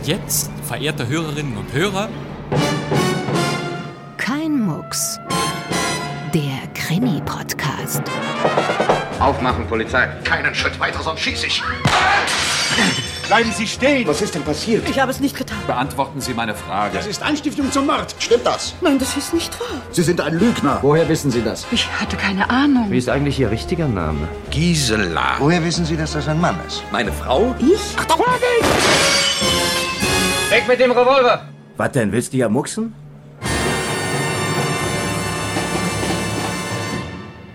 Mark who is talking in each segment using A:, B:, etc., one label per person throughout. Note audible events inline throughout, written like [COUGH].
A: Und jetzt, verehrte Hörerinnen und Hörer,
B: Kein Mucks. Der Krimi-Podcast.
C: Aufmachen, Polizei.
D: Keinen Schritt weiter, sonst schieße ich.
E: Bleiben Sie stehen!
D: Was ist denn passiert?
F: Ich habe es nicht getan.
A: beantworten Sie meine Frage.
E: Das ist Anstiftung zum Mord.
D: Stimmt das?
F: Nein, das ist nicht wahr.
D: Sie sind ein Lügner.
C: Woher wissen Sie das?
F: Ich hatte keine Ahnung.
G: Wie ist eigentlich Ihr richtiger Name?
C: Gisela.
D: Woher wissen Sie, dass das ein Mann ist?
A: Meine Frau?
F: Ich?
C: Weg mit dem Revolver!
G: Was denn, willst du ja mucksen?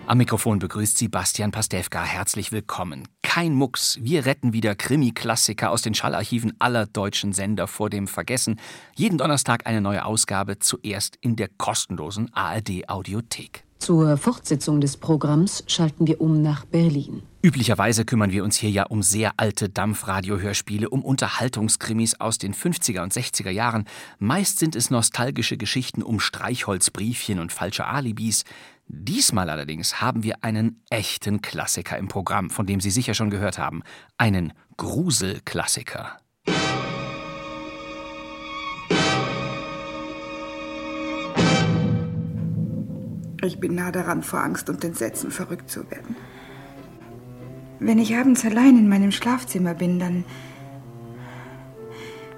H: Am Mikrofon begrüßt Sie Bastian Pastewka. Herzlich willkommen. Kein Mucks. Wir retten wieder Krimi-Klassiker aus den Schallarchiven aller deutschen Sender vor dem Vergessen. Jeden Donnerstag eine neue Ausgabe, zuerst in der kostenlosen ARD-Audiothek.
I: Zur Fortsetzung des Programms schalten wir um nach Berlin.
H: Üblicherweise kümmern wir uns hier ja um sehr alte Dampfradiohörspiele, um Unterhaltungskrimis aus den 50er und 60er Jahren. Meist sind es nostalgische Geschichten um Streichholzbriefchen und falsche Alibis. Diesmal allerdings haben wir einen echten Klassiker im Programm, von dem Sie sicher schon gehört haben. Einen Gruselklassiker.
J: Ich bin nah daran, vor Angst und Entsetzen verrückt zu werden. Wenn ich abends allein in meinem Schlafzimmer bin, dann.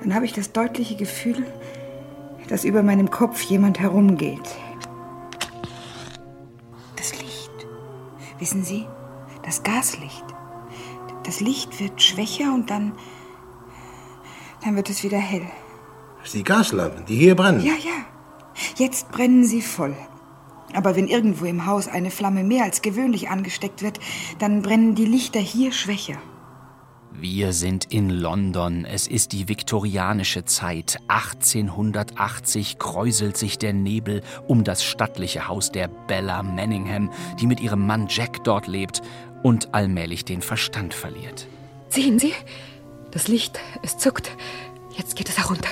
J: dann habe ich das deutliche Gefühl, dass über meinem Kopf jemand herumgeht. Das Licht. Wissen Sie? Das Gaslicht. Das Licht wird schwächer und dann. dann wird es wieder hell.
D: Die Gaslampen, die hier brennen.
J: Ja, ja. Jetzt brennen sie voll. Aber wenn irgendwo im Haus eine Flamme mehr als gewöhnlich angesteckt wird, dann brennen die Lichter hier schwächer.
H: Wir sind in London. Es ist die viktorianische Zeit. 1880 kräuselt sich der Nebel um das stattliche Haus der Bella Manningham, die mit ihrem Mann Jack dort lebt und allmählich den Verstand verliert.
I: Sehen Sie? Das Licht, es zuckt. Jetzt geht es herunter.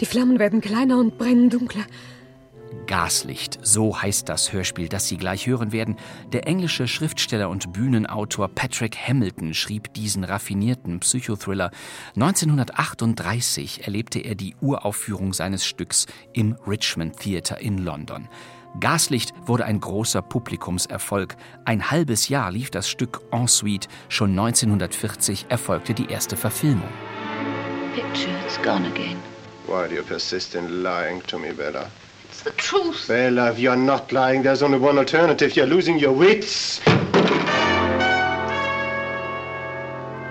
I: Die Flammen werden kleiner und brennen dunkler.
H: Gaslicht, so heißt das Hörspiel, das Sie gleich hören werden. Der englische Schriftsteller und Bühnenautor Patrick Hamilton schrieb diesen raffinierten Psychothriller. 1938 erlebte er die Uraufführung seines Stücks im Richmond Theatre in London. Gaslicht wurde ein großer Publikumserfolg. Ein halbes Jahr lief das Stück en suite. Schon 1940 erfolgte die erste Verfilmung.
B: Picture, it's gone again.
K: Why do you persist in lying to me, Bella?
B: It's the truth.
K: Bella, if you're not lying, there's only one alternative. You're losing your wits.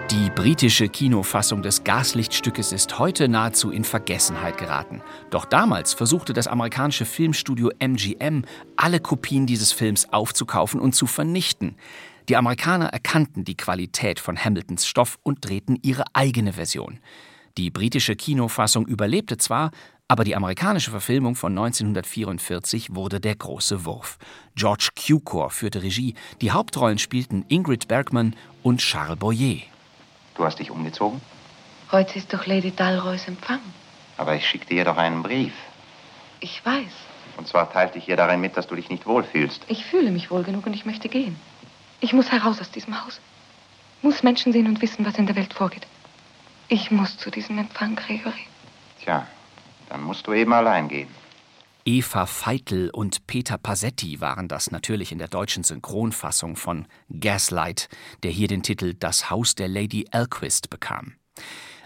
H: Die britische Kinofassung des Gaslichtstückes ist heute nahezu in Vergessenheit geraten. Doch damals versuchte das amerikanische Filmstudio MGM, alle Kopien dieses Films aufzukaufen und zu vernichten. Die Amerikaner erkannten die Qualität von Hamiltons Stoff und drehten ihre eigene Version. Die britische Kinofassung überlebte zwar, aber die amerikanische Verfilmung von 1944 wurde der große Wurf. George Cukor führte Regie, die Hauptrollen spielten Ingrid Bergman und Charles Boyer.
C: Du hast dich umgezogen?
F: Heute ist doch Lady Dalroys Empfang.
C: Aber ich schickte ihr doch einen Brief.
F: Ich weiß.
C: Und zwar teilte ich ihr darin mit, dass du dich nicht wohlfühlst.
F: Ich fühle mich wohl genug und ich möchte gehen. Ich muss heraus aus diesem Haus. Muss Menschen sehen und wissen, was in der Welt vorgeht. Ich muss zu diesem Empfang, Gregory.
C: Tja, dann musst du eben allein gehen.
H: Eva Feitel und Peter Pasetti waren das natürlich in der deutschen Synchronfassung von Gaslight, der hier den Titel Das Haus der Lady Elquist bekam.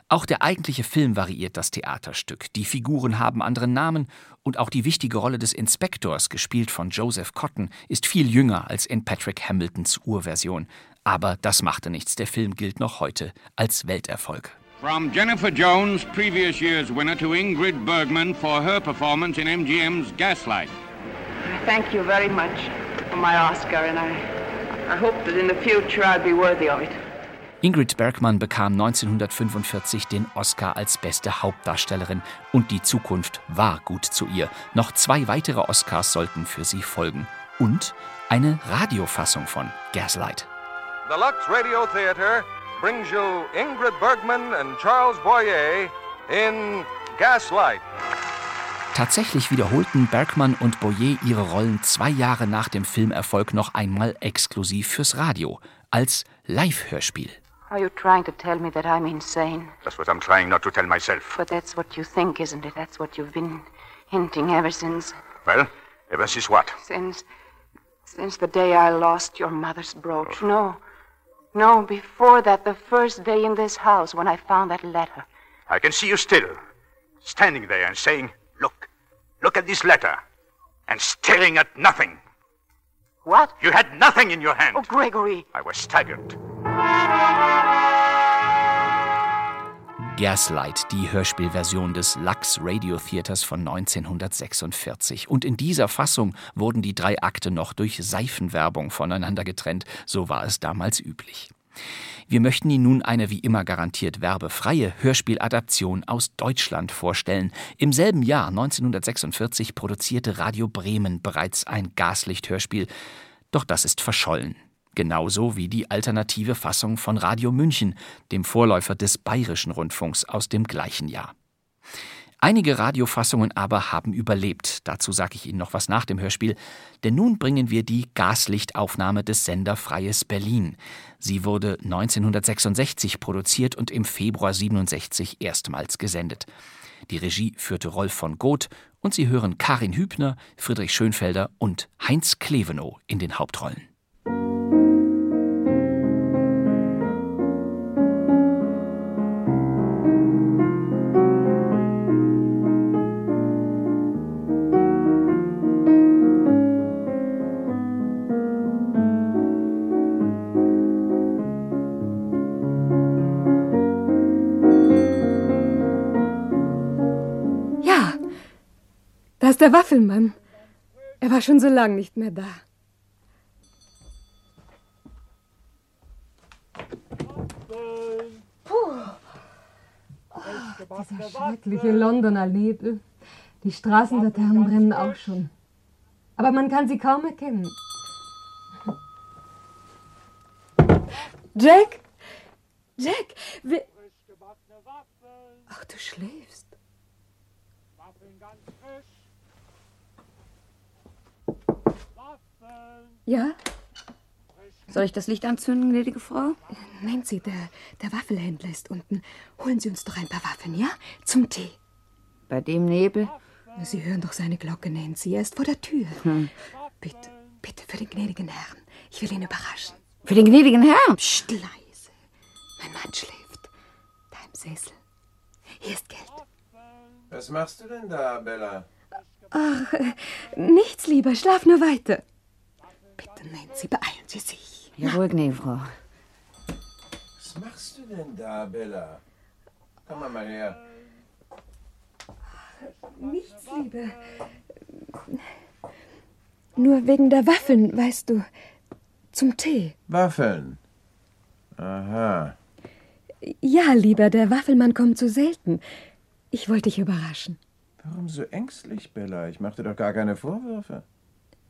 H: Auch der eigentliche Film variiert das Theaterstück. Die Figuren haben anderen Namen und auch die wichtige Rolle des Inspektors, gespielt von Joseph Cotton, ist viel jünger als in Patrick Hamiltons Urversion. Aber das machte nichts. Der Film gilt noch heute als Welterfolg.
L: From Jennifer Jones, previous year's winner, to Ingrid Bergman for her performance in MGM's Gaslight.
M: Thank you very much for my Oscar, and I, I hope that in the future I'll be worthy of it.
H: Ingrid Bergman bekam 1945 den Oscar als beste Hauptdarstellerin und die Zukunft war gut zu ihr. Noch zwei weitere Oscars sollten für sie folgen. Und eine Radiofassung von Gaslight.
N: The Lux Radio Theater brings you Ingrid Bergman and Charles Boyer in Gaslight.
H: Tatsächlich wiederholten Bergman und Boyer ihre Rollen zwei Jahre nach dem Filmerfolg noch einmal exklusiv fürs Radio als Live-Hörspiel.
M: Are you trying to tell me that I'm insane?
E: That's what I'm trying not to tell myself.
M: But that's what you think, isn't it? That's what you've been hinting ever since.
E: Well, ever since what?
M: Since. Since the day I lost your mother's brooch. No. No, before that, the first day in this house when I found that letter.
E: I can see you still, standing there and saying, Look, look at this letter, and staring at nothing.
M: What?
E: You had nothing in your hand.
M: Oh, Gregory.
E: I was staggered.
H: Gaslight, die Hörspielversion des Lux Radio Theaters von 1946. Und in dieser Fassung wurden die drei Akte noch durch Seifenwerbung voneinander getrennt. So war es damals üblich. Wir möchten Ihnen nun eine wie immer garantiert werbefreie Hörspieladaption aus Deutschland vorstellen. Im selben Jahr 1946 produzierte Radio Bremen bereits ein Gaslicht-Hörspiel. Doch das ist verschollen. Genauso wie die alternative Fassung von Radio München, dem Vorläufer des Bayerischen Rundfunks aus dem gleichen Jahr. Einige Radiofassungen aber haben überlebt. Dazu sage ich Ihnen noch was nach dem Hörspiel. Denn nun bringen wir die Gaslichtaufnahme des Sender Freies Berlin. Sie wurde 1966 produziert und im Februar 67 erstmals gesendet. Die Regie führte Rolf von Goth und Sie hören Karin Hübner, Friedrich Schönfelder und Heinz Klevenow in den Hauptrollen.
I: Der Waffelmann. Er war schon so lange nicht mehr da. Puh. Oh, dieser schreckliche Londoner Nebel. Die Straßenlaternen brennen auch schon. Aber man kann sie kaum erkennen. Jack? Jack, wir... Ach, du schläfst. Ja?
O: Soll ich das Licht anzünden, gnädige Frau?
I: Nancy, der, der Waffelhändler ist unten. Holen Sie uns doch ein paar Waffeln, ja? Zum Tee.
O: Bei dem Nebel?
I: Sie hören doch seine Glocke, Nancy. Er ist vor der Tür.
O: Hm.
I: Bitte, bitte, für den gnädigen Herrn. Ich will ihn überraschen.
O: Für den gnädigen Herrn?
I: Psst, leise. Mein Mann schläft. Da im Sessel. Hier ist Geld.
P: Was machst du denn da, Bella?
I: Ach, äh, nichts, lieber. Schlaf nur weiter. Bitte, Nancy, beeilen Sie sich.
O: Jawohl, gnädige Frau.
P: Was machst du denn da, Bella? Komm mal, mal her.
I: Nichts, Liebe. Nur wegen der Waffeln, weißt du. Zum Tee.
P: Waffeln. Aha.
I: Ja, lieber, der Waffelmann kommt so selten. Ich wollte dich überraschen.
P: Warum so ängstlich, Bella? Ich machte doch gar keine Vorwürfe.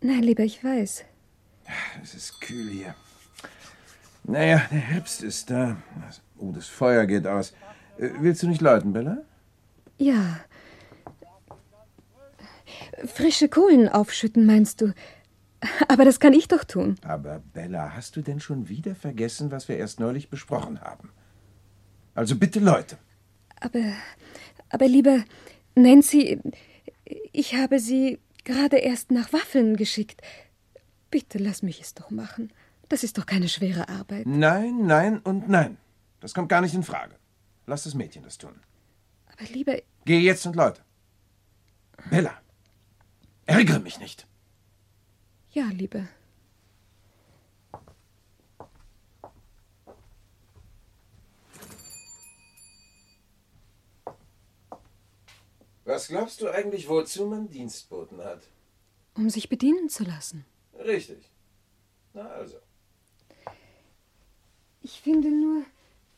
I: Nein, lieber, ich weiß.
P: Es ist kühl hier. Naja, der Herbst ist da. Oh, das Feuer geht aus. Äh, Willst du nicht läuten, Bella?
I: Ja. Frische Kohlen aufschütten, meinst du? Aber das kann ich doch tun.
P: Aber Bella, hast du denn schon wieder vergessen, was wir erst neulich besprochen haben? Also bitte Leute.
I: Aber, aber lieber Nancy, ich habe Sie gerade erst nach Waffeln geschickt. Bitte lass mich es doch machen. Das ist doch keine schwere Arbeit.
P: Nein, nein und nein. Das kommt gar nicht in Frage. Lass das Mädchen das tun.
I: Aber lieber.
P: Geh jetzt und Leute. Bella, ärgere mich nicht.
I: Ja, lieber.
P: Was glaubst du eigentlich, wozu man Dienstboten hat?
I: Um sich bedienen zu lassen.
P: Richtig. Na also.
I: Ich finde nur,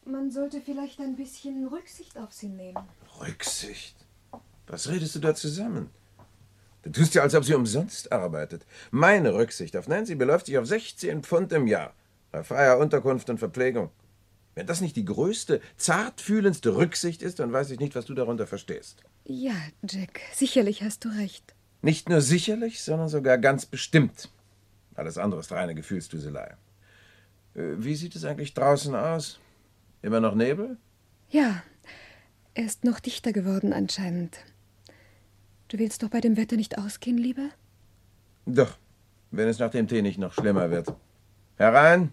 I: man sollte vielleicht ein bisschen Rücksicht auf sie nehmen.
P: Rücksicht? Was redest du da zusammen? Du tust ja, als ob sie umsonst arbeitet. Meine Rücksicht auf Nancy beläuft sich auf 16 Pfund im Jahr. Bei freier Unterkunft und Verpflegung. Wenn das nicht die größte, zartfühlendste Rücksicht ist, dann weiß ich nicht, was du darunter verstehst.
I: Ja, Jack, sicherlich hast du recht.
P: Nicht nur sicherlich, sondern sogar ganz bestimmt. Alles andere ist reine Gefühlsduselei. Äh, Wie sieht es eigentlich draußen aus? Immer noch Nebel?
I: Ja, er ist noch dichter geworden anscheinend. Du willst doch bei dem Wetter nicht ausgehen, Lieber?
P: Doch, wenn es nach dem Tee nicht noch schlimmer wird. Herein!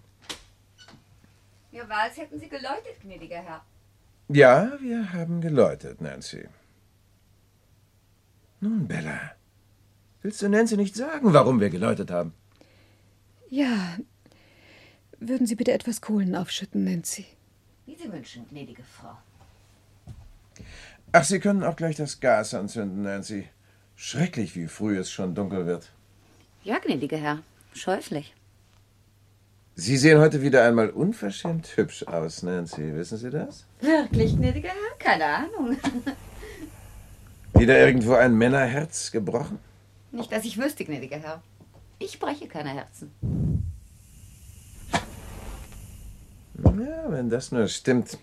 O: Mir war, als hätten Sie geläutet, gnädiger Herr.
P: Ja, wir haben geläutet, Nancy. Nun, Bella, willst du Nancy nicht sagen, warum wir geläutet haben?
I: Ja. Würden Sie bitte etwas Kohlen aufschütten, Nancy?
O: Wie Sie wünschen, gnädige Frau.
P: Ach, Sie können auch gleich das Gas anzünden, Nancy. Schrecklich, wie früh es schon dunkel wird.
O: Ja, gnädiger Herr. Scheußlich.
P: Sie sehen heute wieder einmal unverschämt hübsch aus, Nancy. Wissen Sie das?
O: Wirklich, gnädiger Herr? Keine Ahnung.
P: Wieder irgendwo ein Männerherz gebrochen?
O: Nicht, dass ich wüsste, gnädiger Herr. Ich breche keine Herzen.
P: Ja, wenn das nur stimmt.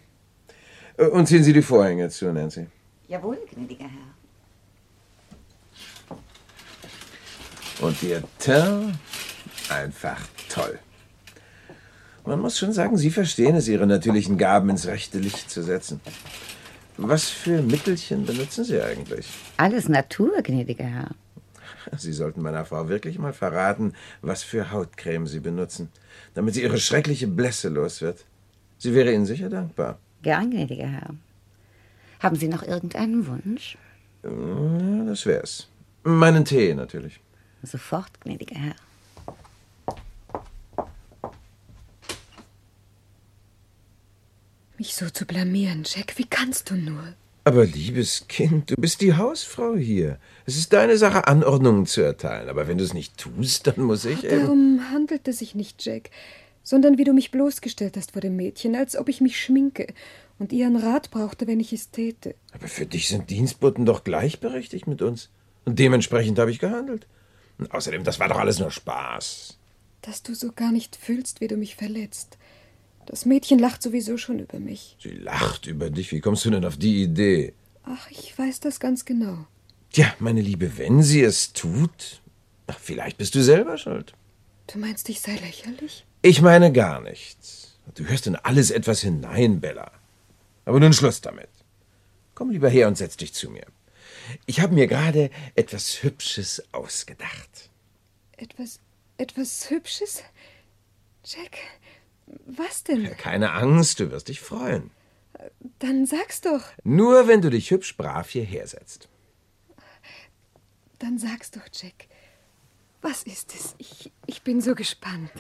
P: Und ziehen Sie die Vorhänge zu, Nancy.
O: Jawohl, gnädiger Herr.
P: Und Ihr Teint? Einfach toll. Man muss schon sagen, Sie verstehen es, Ihre natürlichen Gaben ins rechte Licht zu setzen. Was für Mittelchen benutzen Sie eigentlich?
O: Alles Natur, gnädiger Herr. [LAUGHS]
P: Sie sollten meiner Frau wirklich mal verraten, was für Hautcreme Sie benutzen, damit sie ihre schreckliche Blässe los wird. Sie wäre Ihnen sicher dankbar.
O: Gern, gnädiger Herr. Haben Sie noch irgendeinen Wunsch?
P: Ja, das wär's. Meinen Tee natürlich.
O: Sofort, gnädiger Herr.
I: Mich so zu blamieren, Jack, wie kannst du nur?
P: Aber liebes Kind, du bist die Hausfrau hier. Es ist deine Sache, Anordnungen zu erteilen. Aber wenn du es nicht tust, dann muss ich eben.
I: Darum handelt es sich nicht, Jack, sondern wie du mich bloßgestellt hast vor dem Mädchen, als ob ich mich schminke und ihren Rat brauchte, wenn ich es täte.
P: Aber für dich sind Dienstboten doch gleichberechtigt mit uns. Und dementsprechend habe ich gehandelt. Und außerdem, das war doch alles nur Spaß.
I: Dass du so gar nicht fühlst, wie du mich verletzt. Das Mädchen lacht sowieso schon über mich.
P: Sie lacht über dich. Wie kommst du denn auf die Idee?
I: Ach, ich weiß das ganz genau.
P: Tja, meine Liebe, wenn sie es tut, ach, vielleicht bist du selber schuld.
I: Du meinst, ich sei lächerlich?
P: Ich meine gar nichts. Du hörst in alles etwas hinein, Bella. Aber nun Schluss damit. Komm lieber her und setz dich zu mir. Ich habe mir gerade etwas Hübsches ausgedacht.
I: Etwas, etwas Hübsches? Jack, was denn?
P: Keine Angst, du wirst dich freuen.
I: Dann sag's doch.
P: Nur wenn du dich hübsch brav hierher setzt.
I: Dann sag's doch, Jack. Was ist es? Ich, ich bin so gespannt.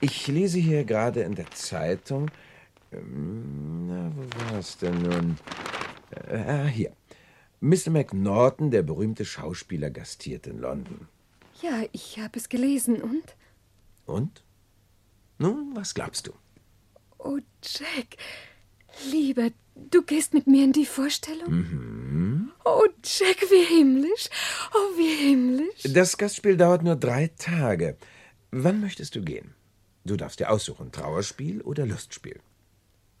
P: Ich lese hier gerade in der Zeitung. ähm, Na, wo war es denn nun? Äh, ah, hier. Mr. McNaughton, der berühmte Schauspieler, gastiert in London.
I: Ja, ich habe es gelesen und?
P: Und? Nun, was glaubst du?
I: Oh, Jack, lieber, du gehst mit mir in die Vorstellung?
P: Mhm.
I: Oh, Jack, wie himmlisch. Oh, wie himmlisch.
P: Das Gastspiel dauert nur drei Tage. Wann möchtest du gehen? Du darfst dir aussuchen, Trauerspiel oder Lustspiel.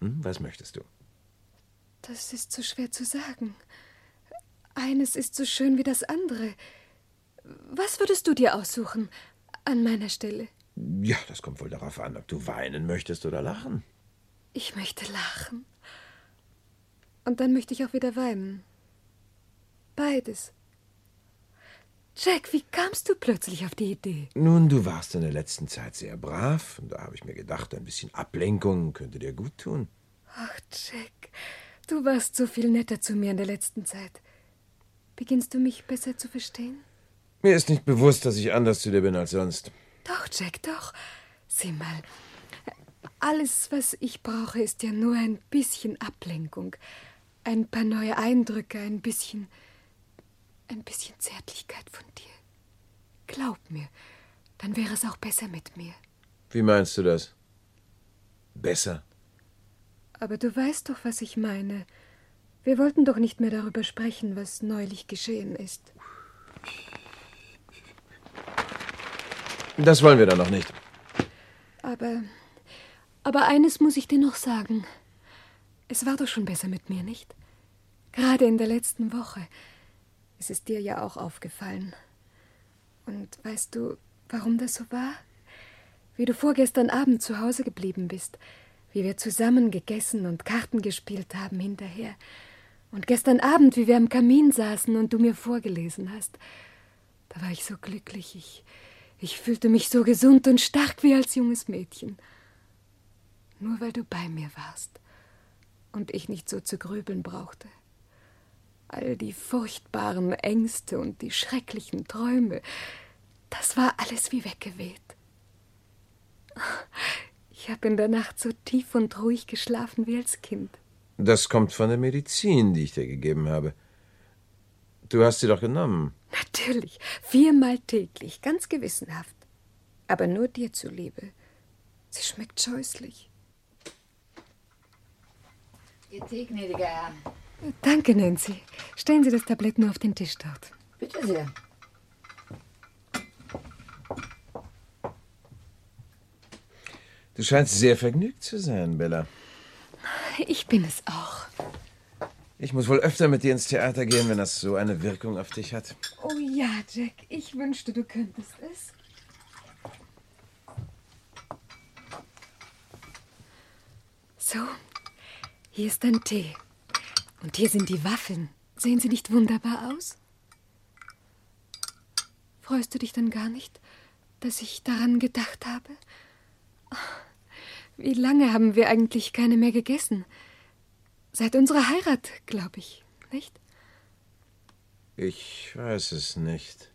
P: Hm, was möchtest du?
I: Das ist so schwer zu sagen. Eines ist so schön wie das andere. Was würdest du dir aussuchen an meiner Stelle?
P: Ja, das kommt wohl darauf an, ob du weinen möchtest oder lachen.
I: Ich möchte lachen. Und dann möchte ich auch wieder weinen. Beides. Jack, wie kamst du plötzlich auf die Idee?
P: Nun, du warst in der letzten Zeit sehr brav, und da habe ich mir gedacht, ein bisschen Ablenkung könnte dir gut tun.
I: Ach, Jack, du warst so viel netter zu mir in der letzten Zeit. Beginnst du mich besser zu verstehen?
P: Mir ist nicht bewusst, dass ich anders zu dir bin als sonst.
I: Doch, Jack, doch. Sieh mal. Alles, was ich brauche, ist ja nur ein bisschen Ablenkung. Ein paar neue Eindrücke, ein bisschen. ein bisschen Zärtlichkeit von dir. Glaub mir, dann wäre es auch besser mit mir.
P: Wie meinst du das? Besser?
I: Aber du weißt doch, was ich meine. Wir wollten doch nicht mehr darüber sprechen, was neulich geschehen ist.
P: Das wollen wir dann noch nicht.
I: Aber. Aber eines muss ich dir noch sagen. Es war doch schon besser mit mir, nicht? Gerade in der letzten Woche. Es ist dir ja auch aufgefallen. Und weißt du, warum das so war? Wie du vorgestern Abend zu Hause geblieben bist, wie wir zusammen gegessen und Karten gespielt haben hinterher. Und gestern Abend, wie wir am Kamin saßen und du mir vorgelesen hast. Da war ich so glücklich. Ich, ich fühlte mich so gesund und stark wie als junges Mädchen. Nur weil du bei mir warst und ich nicht so zu grübeln brauchte. All die furchtbaren Ängste und die schrecklichen Träume, das war alles wie weggeweht. Ich habe in der Nacht so tief und ruhig geschlafen wie als Kind.
P: Das kommt von der Medizin, die ich dir gegeben habe. Du hast sie doch genommen.
I: Natürlich, viermal täglich, ganz gewissenhaft. Aber nur dir zuliebe. Sie schmeckt scheußlich.
O: Ihr Tee, gnädiger Herr.
I: Danke, Nancy. Stellen Sie das Tablett nur auf den Tisch dort.
O: Bitte sehr.
P: Du scheinst sehr vergnügt zu sein, Bella.
I: Ich bin es auch.
P: Ich muss wohl öfter mit dir ins Theater gehen, wenn das so eine Wirkung auf dich hat.
I: Oh ja, Jack. Ich wünschte, du könntest es. So, hier ist dein Tee. Und hier sind die Waffeln. Sehen sie nicht wunderbar aus? Freust du dich dann gar nicht, dass ich daran gedacht habe? Wie lange haben wir eigentlich keine mehr gegessen? Seit unserer Heirat, glaube ich, nicht?
P: Ich weiß es nicht.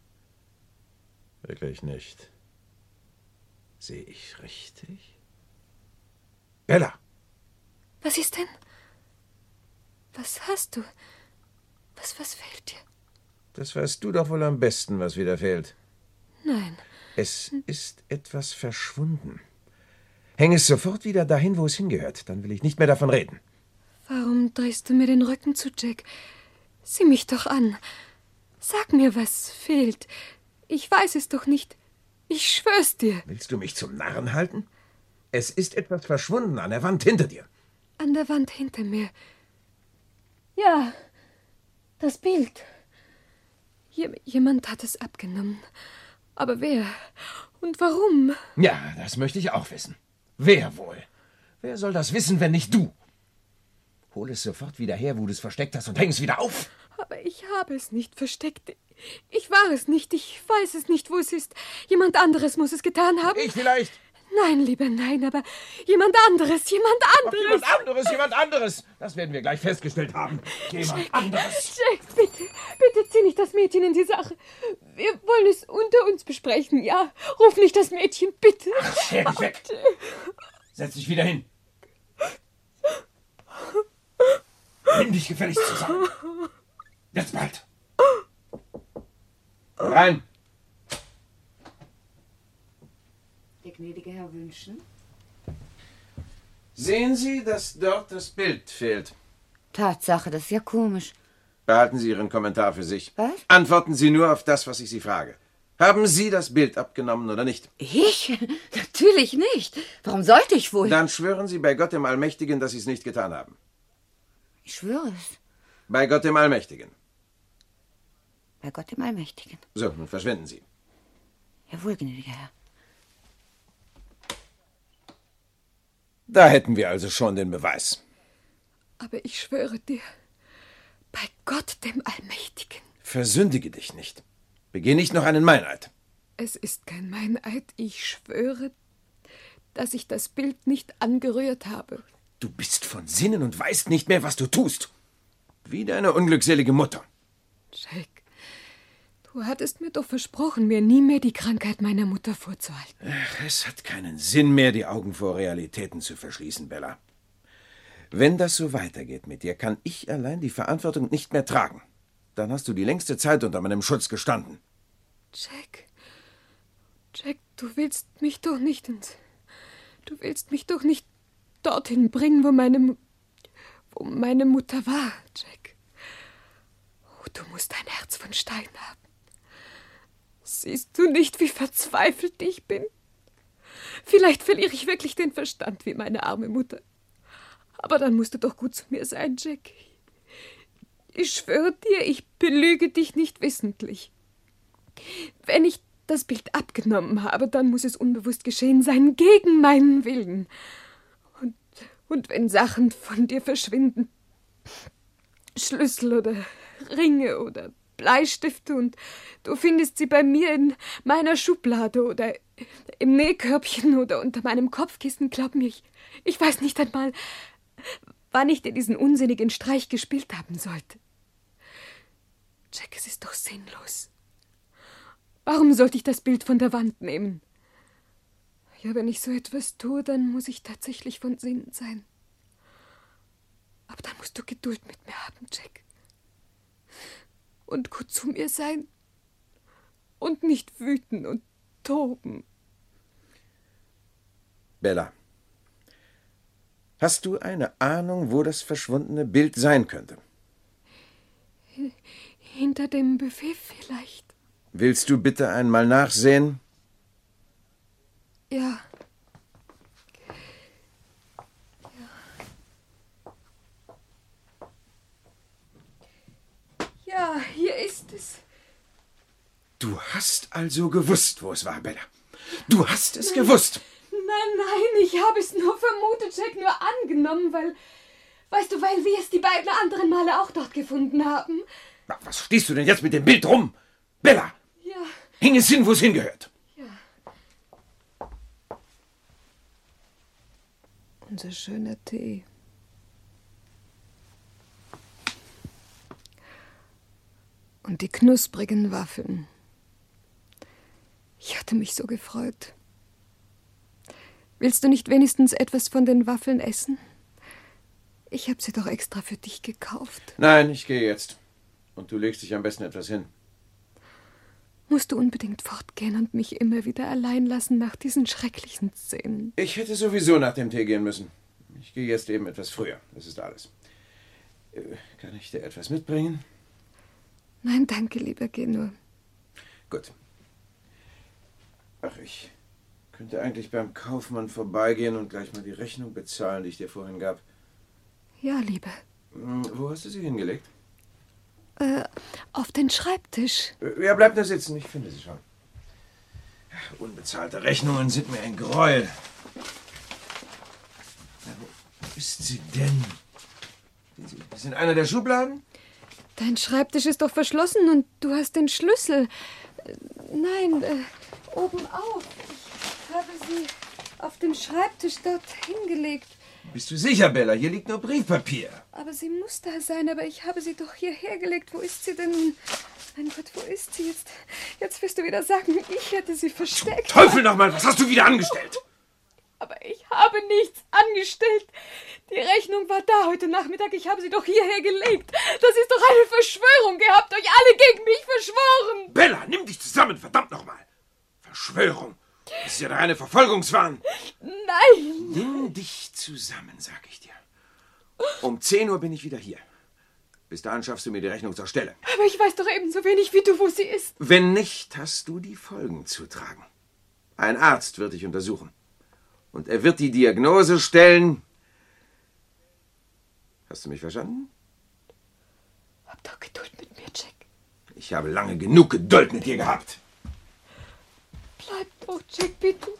P: Wirklich nicht. Sehe ich richtig? Bella!
I: Was ist denn? Was hast du? Was, was fehlt dir?
P: Das weißt du doch wohl am besten, was wieder fehlt.
I: Nein.
P: Es ist etwas verschwunden. Häng es sofort wieder dahin, wo es hingehört. Dann will ich nicht mehr davon reden.
I: Warum drehst du mir den Rücken zu, Jack? Sieh mich doch an. Sag mir, was fehlt. Ich weiß es doch nicht. Ich schwör's dir.
P: Willst du mich zum Narren halten? Es ist etwas verschwunden an der Wand hinter dir.
I: An der Wand hinter mir. Ja, das Bild. jemand hat es abgenommen. Aber wer? Und warum?
P: Ja, das möchte ich auch wissen. Wer wohl? Wer soll das wissen, wenn nicht du? Hol es sofort wieder her, wo du es versteckt hast, und häng es wieder auf.
I: Aber ich habe es nicht versteckt. Ich war es nicht. Ich weiß es nicht, wo es ist. Jemand anderes muss es getan haben.
P: Ich vielleicht.
I: Nein, lieber nein, aber jemand anderes, jemand anderes.
P: Ach, jemand anderes, jemand anderes. Das werden wir gleich festgestellt haben. Jemand
I: Jack,
P: anderes.
I: Jack, bitte, bitte zieh nicht das Mädchen in die Sache. Wir wollen es unter uns besprechen, ja? Ruf nicht das Mädchen, bitte.
P: Ach, scher dich weg. Setz dich wieder hin. Nimm dich gefälligst zusammen. Jetzt bald. Rein.
O: Der gnädige Herr wünschen?
P: Sehen Sie, dass dort das Bild fehlt.
O: Tatsache, das ist ja komisch.
P: Behalten Sie Ihren Kommentar für sich.
O: Was?
P: Antworten Sie nur auf das, was ich Sie frage. Haben Sie das Bild abgenommen oder nicht?
O: Ich? [LAUGHS] Natürlich nicht. Warum sollte ich wohl?
P: Dann schwören Sie bei Gott dem Allmächtigen, dass Sie es nicht getan haben.
O: Ich schwöre es.
P: Bei Gott dem Allmächtigen.
O: Bei Gott dem Allmächtigen.
P: So, nun verschwinden Sie.
O: Jawohl, gnädiger Herr.
P: Da hätten wir also schon den Beweis.
I: Aber ich schwöre dir, bei Gott dem Allmächtigen.
P: Versündige dich nicht. Begeh nicht noch einen Meineid.
I: Es ist kein Meineid. Ich schwöre, dass ich das Bild nicht angerührt habe.
P: Du bist von Sinnen und weißt nicht mehr, was du tust. Wie deine unglückselige Mutter.
I: Jack, du hattest mir doch versprochen, mir nie mehr die Krankheit meiner Mutter vorzuhalten.
P: Ach, es hat keinen Sinn mehr, die Augen vor Realitäten zu verschließen, Bella. Wenn das so weitergeht mit dir, kann ich allein die Verantwortung nicht mehr tragen. Dann hast du die längste Zeit unter meinem Schutz gestanden.
I: Jack, Jack, du willst mich doch nicht ins. Du willst mich doch nicht dorthin bringen, wo meine, wo meine Mutter war, Jack. Oh, du musst ein Herz von Stein haben. Siehst du nicht, wie verzweifelt ich bin? Vielleicht verliere ich wirklich den Verstand wie meine arme Mutter. Aber dann musst du doch gut zu mir sein, Jack. Ich schwöre dir, ich belüge dich nicht wissentlich. Wenn ich das Bild abgenommen habe, dann muss es unbewusst geschehen sein, gegen meinen Willen. Und wenn Sachen von dir verschwinden, Schlüssel oder Ringe oder Bleistifte und du findest sie bei mir in meiner Schublade oder im Nähkörbchen oder unter meinem Kopfkissen, glaub mir, ich, ich weiß nicht einmal, wann ich dir diesen unsinnigen Streich gespielt haben sollte. Jack, es ist doch sinnlos. Warum sollte ich das Bild von der Wand nehmen? Ja, wenn ich so etwas tue, dann muss ich tatsächlich von Sinnen sein. Aber dann musst du Geduld mit mir haben, Jack. Und gut zu mir sein. Und nicht wüten und toben.
P: Bella, hast du eine Ahnung, wo das verschwundene Bild sein könnte?
I: Hinter dem Buffet vielleicht.
P: Willst du bitte einmal nachsehen?
I: Ja. Ja, hier ist es.
P: Du hast also gewusst, wo es war, Bella. Du hast es gewusst.
I: Nein, nein, ich habe es nur vermutet, Jack, nur angenommen, weil. Weißt du, weil wir es die beiden anderen Male auch dort gefunden haben.
P: Na, was stehst du denn jetzt mit dem Bild rum? Bella!
I: Ja.
P: Häng es hin, wo es hingehört.
I: Unser schöner Tee. Und die knusprigen Waffeln. Ich hatte mich so gefreut. Willst du nicht wenigstens etwas von den Waffeln essen? Ich habe sie doch extra für dich gekauft.
P: Nein, ich gehe jetzt. Und du legst dich am besten etwas hin.
I: Musst du unbedingt fortgehen und mich immer wieder allein lassen nach diesen schrecklichen Szenen?
P: Ich hätte sowieso nach dem Tee gehen müssen. Ich gehe jetzt eben etwas früher. Das ist alles. Äh, Kann ich dir etwas mitbringen?
I: Nein, danke, lieber, geh nur.
P: Gut. Ach, ich könnte eigentlich beim Kaufmann vorbeigehen und gleich mal die Rechnung bezahlen, die ich dir vorhin gab.
I: Ja, lieber.
P: Hm, Wo hast du sie hingelegt?
I: Äh, auf den Schreibtisch.
P: Ja, bleib nur sitzen, ich finde sie schon. Ach, Unbezahlte Rechnungen sind mir ein Gräuel. Na, wo ist sie denn? Sie- Ist in einer der Schubladen?
I: Dein Schreibtisch ist doch verschlossen und du hast den Schlüssel. Äh, Nein, äh, oben auf. Ich habe sie auf dem Schreibtisch dort hingelegt.
P: Bist du sicher, Bella? Hier liegt nur Briefpapier.
I: Aber sie muss da sein, aber ich habe sie doch hierher gelegt. Wo ist sie denn? Mein Gott, wo ist sie jetzt? Jetzt wirst du wieder sagen, ich hätte sie versteckt.
P: Teufel nochmal, was hast du wieder angestellt?
I: Aber ich habe nichts angestellt. Die Rechnung war da heute Nachmittag. Ich habe sie doch hierher gelegt. Das ist doch eine Verschwörung. Ihr habt euch alle gegen mich verschworen.
P: Bella, nimm dich zusammen, verdammt nochmal. Verschwörung. Das ist ja der reine Verfolgungswahn.
I: Nein.
P: Nimm dich zusammen, sag ich dir. Um 10 Uhr bin ich wieder hier. Bis dahin schaffst du mir die Rechnung zur Stelle.
I: Aber ich weiß doch ebenso wenig wie du, wo sie ist.
P: Wenn nicht, hast du die Folgen zu tragen. Ein Arzt wird dich untersuchen. Und er wird die Diagnose stellen. Hast du mich verstanden?
I: Hab doch Geduld mit mir, Jack.
P: Ich habe lange genug Geduld mit dir gehabt.
I: Bleib doch, Jack, bitte.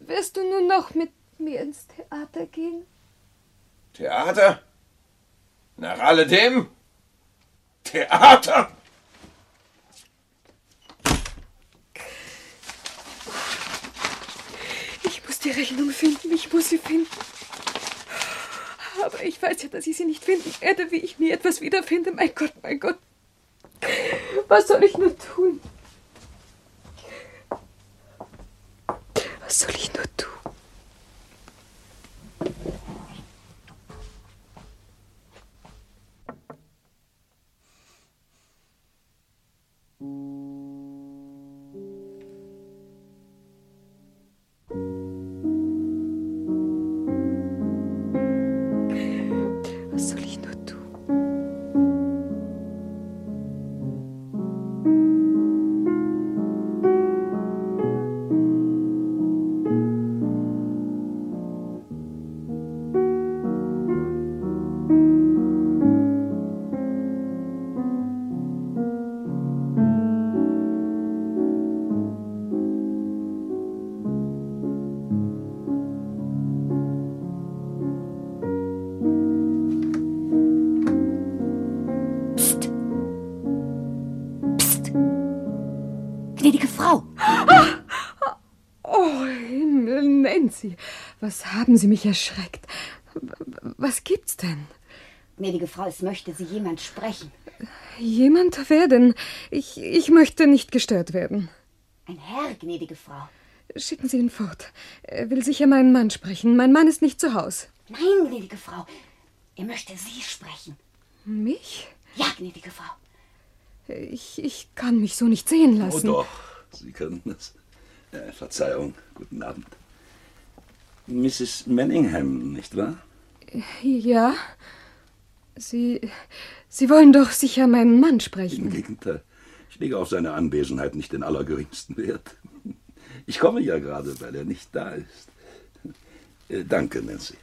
I: Wirst du nun noch mit mir ins Theater gehen?
P: Theater? Nach alledem? Theater?
I: Ich muss die Rechnung finden. Ich muss sie finden. Aber ich weiß ja, dass ich sie nicht finden werde, wie ich nie etwas wiederfinde. Mein Gott, mein Gott. Was soll ich nur tun? Haben Sie mich erschreckt? Was gibt's denn?
O: Gnädige Frau, es möchte Sie jemand sprechen.
I: Jemand? Wer denn? Ich, ich möchte nicht gestört werden.
O: Ein Herr, gnädige Frau.
I: Schicken Sie ihn fort. Er will sicher meinen Mann sprechen. Mein Mann ist nicht zu Haus.
O: Nein, gnädige Frau. Er möchte Sie sprechen.
I: Mich?
O: Ja, gnädige Frau.
I: Ich, ich kann mich so nicht sehen lassen.
Q: Oh doch, Sie können das. Äh, Verzeihung, guten Abend. Mrs. Manningham, nicht wahr?
I: Ja. Sie. Sie wollen doch sicher meinen Mann sprechen.
Q: Im Gegenteil. Ich lege auf seine Anwesenheit nicht den allergeringsten Wert. Ich komme ja gerade, weil er nicht da ist. Äh, danke, Nancy.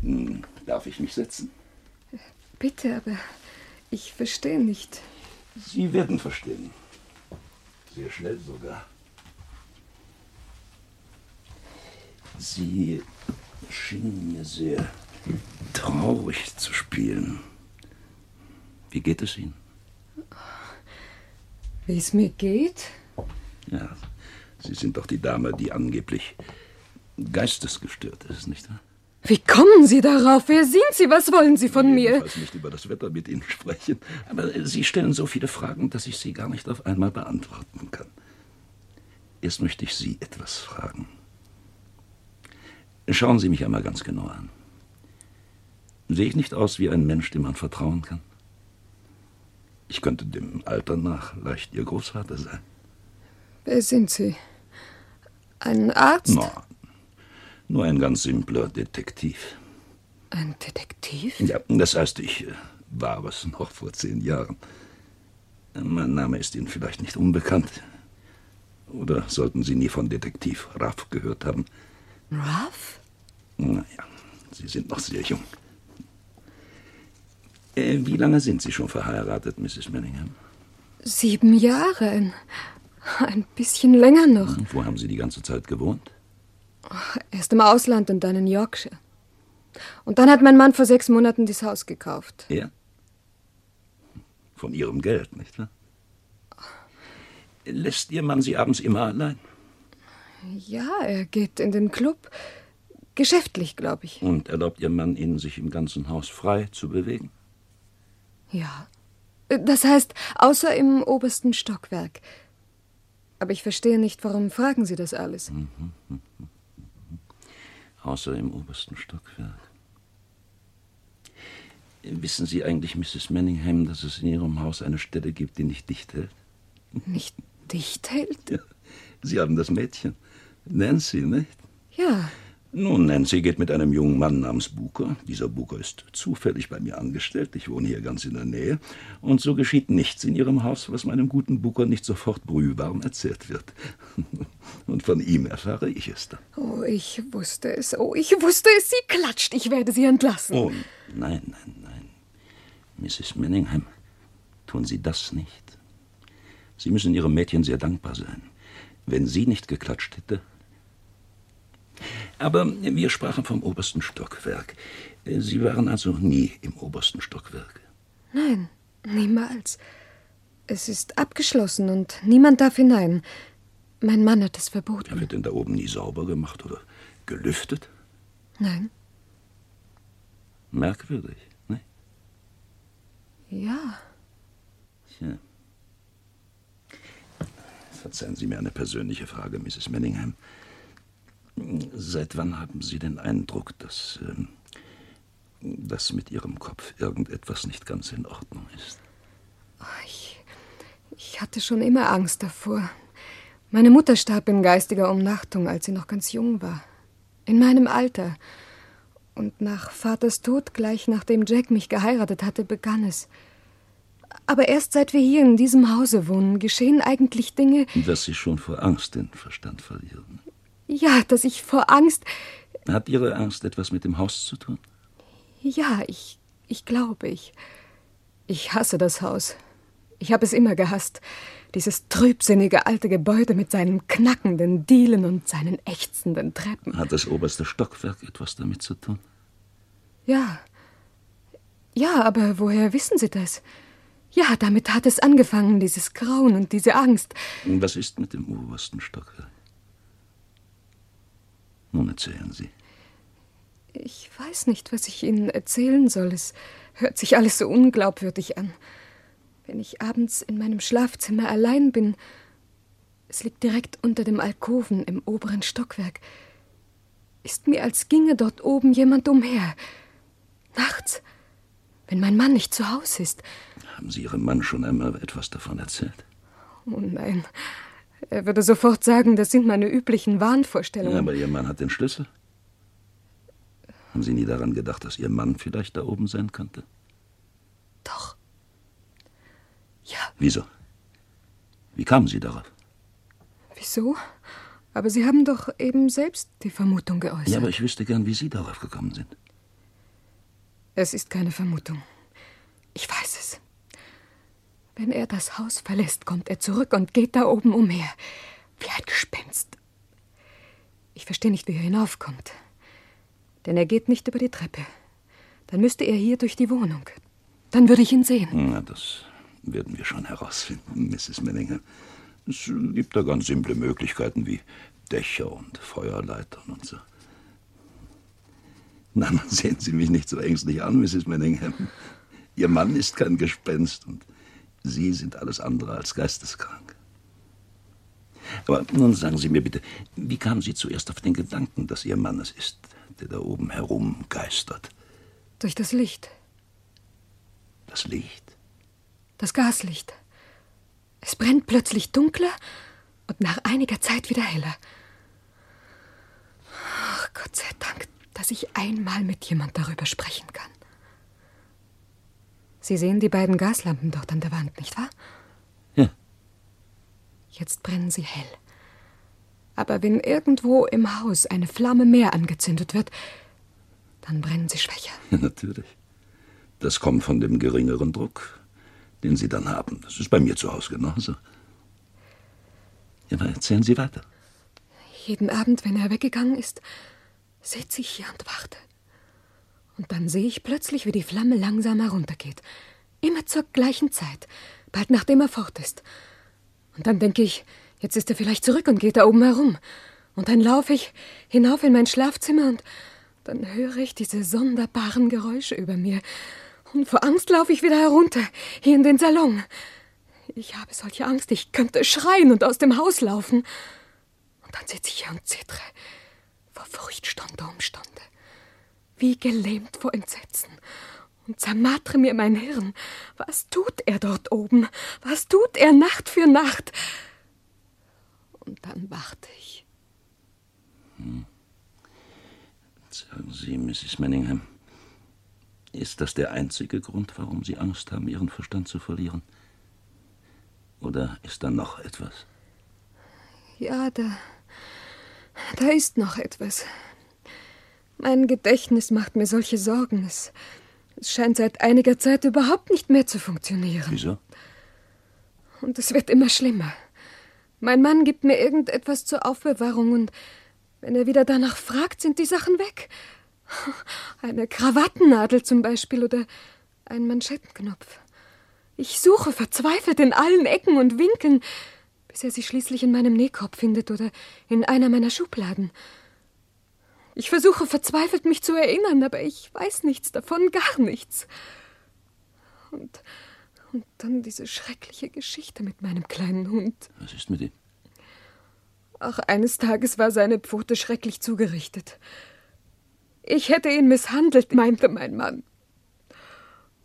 Q: Hm, darf ich mich setzen?
I: Bitte, aber ich verstehe nicht.
Q: Sie werden verstehen. Sehr schnell sogar. Sie schienen mir sehr traurig zu spielen. Wie geht es Ihnen?
I: Wie es mir geht?
Q: Ja, Sie sind doch die Dame, die angeblich geistesgestört ist, nicht wahr?
I: Wie kommen Sie darauf? Wer sind Sie? Was wollen Sie von mir?
Q: Ich weiß nicht über das Wetter mit Ihnen sprechen, aber Sie stellen so viele Fragen, dass ich sie gar nicht auf einmal beantworten kann. Erst möchte ich Sie etwas fragen. Schauen Sie mich einmal ganz genau an. Sehe ich nicht aus wie ein Mensch, dem man vertrauen kann? Ich könnte dem Alter nach leicht Ihr Großvater sein.
I: Wer sind Sie? Ein Arzt?
Q: Na, nur ein ganz simpler Detektiv.
I: Ein Detektiv?
Q: Ja, das heißt, ich äh, war was noch vor zehn Jahren. Mein Name ist Ihnen vielleicht nicht unbekannt. Oder sollten Sie nie von Detektiv Raff gehört haben?
I: Ruff?
Q: Naja, Sie sind noch sehr jung. Äh, wie lange sind Sie schon verheiratet, Mrs. Manningham?
I: Sieben Jahre. Ein, bisschen länger noch.
Q: Wo haben Sie die ganze Zeit gewohnt?
I: Erst im Ausland und dann in Yorkshire. Und dann hat mein Mann vor sechs Monaten dieses Haus gekauft.
Q: Er? Von Ihrem Geld, nicht wahr? Lässt Ihr Mann Sie abends immer allein?
I: Ja, er geht in den Club. Geschäftlich, glaube ich.
Q: Und erlaubt Ihr Mann Ihnen, sich im ganzen Haus frei zu bewegen?
I: Ja. Das heißt, außer im obersten Stockwerk. Aber ich verstehe nicht, warum fragen Sie das alles?
Q: Mhm, mhm, mhm. Außer im obersten Stockwerk. Wissen Sie eigentlich, Mrs. Manningham, dass es in Ihrem Haus eine Stelle gibt, die nicht dicht hält?
I: Nicht dicht hält?
Q: Ja. Sie haben das Mädchen. Nancy, nicht?
I: Ja.
Q: Nun, Nancy geht mit einem jungen Mann namens Booker. Dieser Booker ist zufällig bei mir angestellt. Ich wohne hier ganz in der Nähe. Und so geschieht nichts in ihrem Haus, was meinem guten Booker nicht sofort brühwarm erzählt wird. [LAUGHS] Und von ihm erfahre ich es dann.
I: Oh, ich wusste es. Oh, ich wusste es. Sie klatscht. Ich werde sie entlassen.
Q: Oh, nein, nein, nein. Mrs. Manningham, tun Sie das nicht. Sie müssen Ihrem Mädchen sehr dankbar sein. Wenn sie nicht geklatscht hätte, aber wir sprachen vom obersten Stockwerk. Sie waren also nie im obersten Stockwerk.
I: Nein, niemals. Es ist abgeschlossen und niemand darf hinein. Mein Mann hat es verboten.
Q: Wird denn da oben nie sauber gemacht oder gelüftet?
I: Nein.
Q: Merkwürdig, ne?
I: Ja.
Q: Tja. Verzeihen Sie mir eine persönliche Frage, Mrs. Manningham. Seit wann haben Sie den Eindruck, dass, ähm, dass mit Ihrem Kopf irgendetwas nicht ganz in Ordnung ist?
I: Ich, ich hatte schon immer Angst davor. Meine Mutter starb in geistiger Umnachtung, als sie noch ganz jung war. In meinem Alter. Und nach Vaters Tod, gleich nachdem Jack mich geheiratet hatte, begann es. Aber erst seit wir hier in diesem Hause wohnen, geschehen eigentlich Dinge.
Q: Dass Sie schon vor Angst den Verstand verlieren.
I: Ja, dass ich vor Angst.
Q: Hat Ihre Angst etwas mit dem Haus zu tun?
I: Ja, ich, ich glaube, ich. Ich hasse das Haus. Ich habe es immer gehasst. Dieses trübsinnige alte Gebäude mit seinen knackenden Dielen und seinen ächzenden Treppen.
Q: Hat das oberste Stockwerk etwas damit zu tun?
I: Ja. Ja, aber woher wissen Sie das? Ja, damit hat es angefangen, dieses Grauen und diese Angst.
Q: Was ist mit dem obersten Stockwerk? Erzählen Sie.
I: Ich weiß nicht, was ich Ihnen erzählen soll. Es hört sich alles so unglaubwürdig an. Wenn ich abends in meinem Schlafzimmer allein bin, es liegt direkt unter dem Alkoven im oberen Stockwerk, ist mir, als ginge dort oben jemand umher. Nachts, wenn mein Mann nicht zu Hause ist.
Q: Haben Sie Ihrem Mann schon einmal etwas davon erzählt?
I: Oh nein. Er würde sofort sagen, das sind meine üblichen Wahnvorstellungen.
Q: Aber Ihr Mann hat den Schlüssel. Haben Sie nie daran gedacht, dass Ihr Mann vielleicht da oben sein könnte?
I: Doch. Ja.
Q: Wieso? Wie kamen Sie darauf?
I: Wieso? Aber Sie haben doch eben selbst die Vermutung geäußert.
Q: Ja, aber ich wüsste gern, wie Sie darauf gekommen sind.
I: Es ist keine Vermutung. Ich weiß es. Wenn er das Haus verlässt, kommt er zurück und geht da oben umher. Wie ein Gespenst. Ich verstehe nicht, wie er hinaufkommt. Denn er geht nicht über die Treppe. Dann müsste er hier durch die Wohnung. Dann würde ich ihn sehen.
Q: Na, das werden wir schon herausfinden, Mrs. Menninger. Es gibt da ganz simple Möglichkeiten wie Dächer und Feuerleitern und so. Na, sehen Sie mich nicht so ängstlich an, Mrs. Menningham. Ihr Mann ist kein Gespenst und Sie sind alles andere als geisteskrank. Aber nun sagen Sie mir bitte, wie kamen Sie zuerst auf den Gedanken, dass Ihr Mann es ist, der da oben herumgeistert?
I: Durch das Licht.
Q: Das Licht?
I: Das Gaslicht. Es brennt plötzlich dunkler und nach einiger Zeit wieder heller. Ach, Gott sei Dank, dass ich einmal mit jemand darüber sprechen kann. Sie sehen die beiden Gaslampen dort an der Wand, nicht wahr?
Q: Ja.
I: Jetzt brennen sie hell. Aber wenn irgendwo im Haus eine Flamme mehr angezündet wird, dann brennen sie schwächer.
Q: Ja, [LAUGHS] natürlich. Das kommt von dem geringeren Druck, den Sie dann haben. Das ist bei mir zu Hause genauso. Ja, aber erzählen Sie weiter.
I: Jeden Abend, wenn er weggegangen ist, sitze ich hier und warte. Und dann sehe ich plötzlich, wie die Flamme langsam heruntergeht. Immer zur gleichen Zeit, bald nachdem er fort ist. Und dann denke ich, jetzt ist er vielleicht zurück und geht da oben herum. Und dann laufe ich hinauf in mein Schlafzimmer und dann höre ich diese sonderbaren Geräusche über mir. Und vor Angst laufe ich wieder herunter, hier in den Salon. Ich habe solche Angst, ich könnte schreien und aus dem Haus laufen. Und dann sitze ich hier und zittere, vor Furcht Stunde um Stunde wie gelähmt vor Entsetzen und zermartre mir mein Hirn. Was tut er dort oben? Was tut er Nacht für Nacht? Und dann warte ich.
Q: Hm. Sagen Sie, Mrs. Manningham, ist das der einzige Grund, warum Sie Angst haben, Ihren Verstand zu verlieren? Oder ist da noch etwas?
I: Ja, da. Da ist noch etwas. Mein Gedächtnis macht mir solche Sorgen. Es, es scheint seit einiger Zeit überhaupt nicht mehr zu funktionieren.
Q: Wieso?
I: Und es wird immer schlimmer. Mein Mann gibt mir irgendetwas zur Aufbewahrung und wenn er wieder danach fragt, sind die Sachen weg. Eine Krawattennadel zum Beispiel oder ein Manschettenknopf. Ich suche verzweifelt in allen Ecken und Winkeln, bis er sie schließlich in meinem Nähkorb findet oder in einer meiner Schubladen. Ich versuche verzweifelt, mich zu erinnern, aber ich weiß nichts davon, gar nichts. Und, und dann diese schreckliche Geschichte mit meinem kleinen Hund.
Q: Was ist mit ihm?
I: Ach, eines Tages war seine Pfote schrecklich zugerichtet. Ich hätte ihn misshandelt, meinte mein Mann.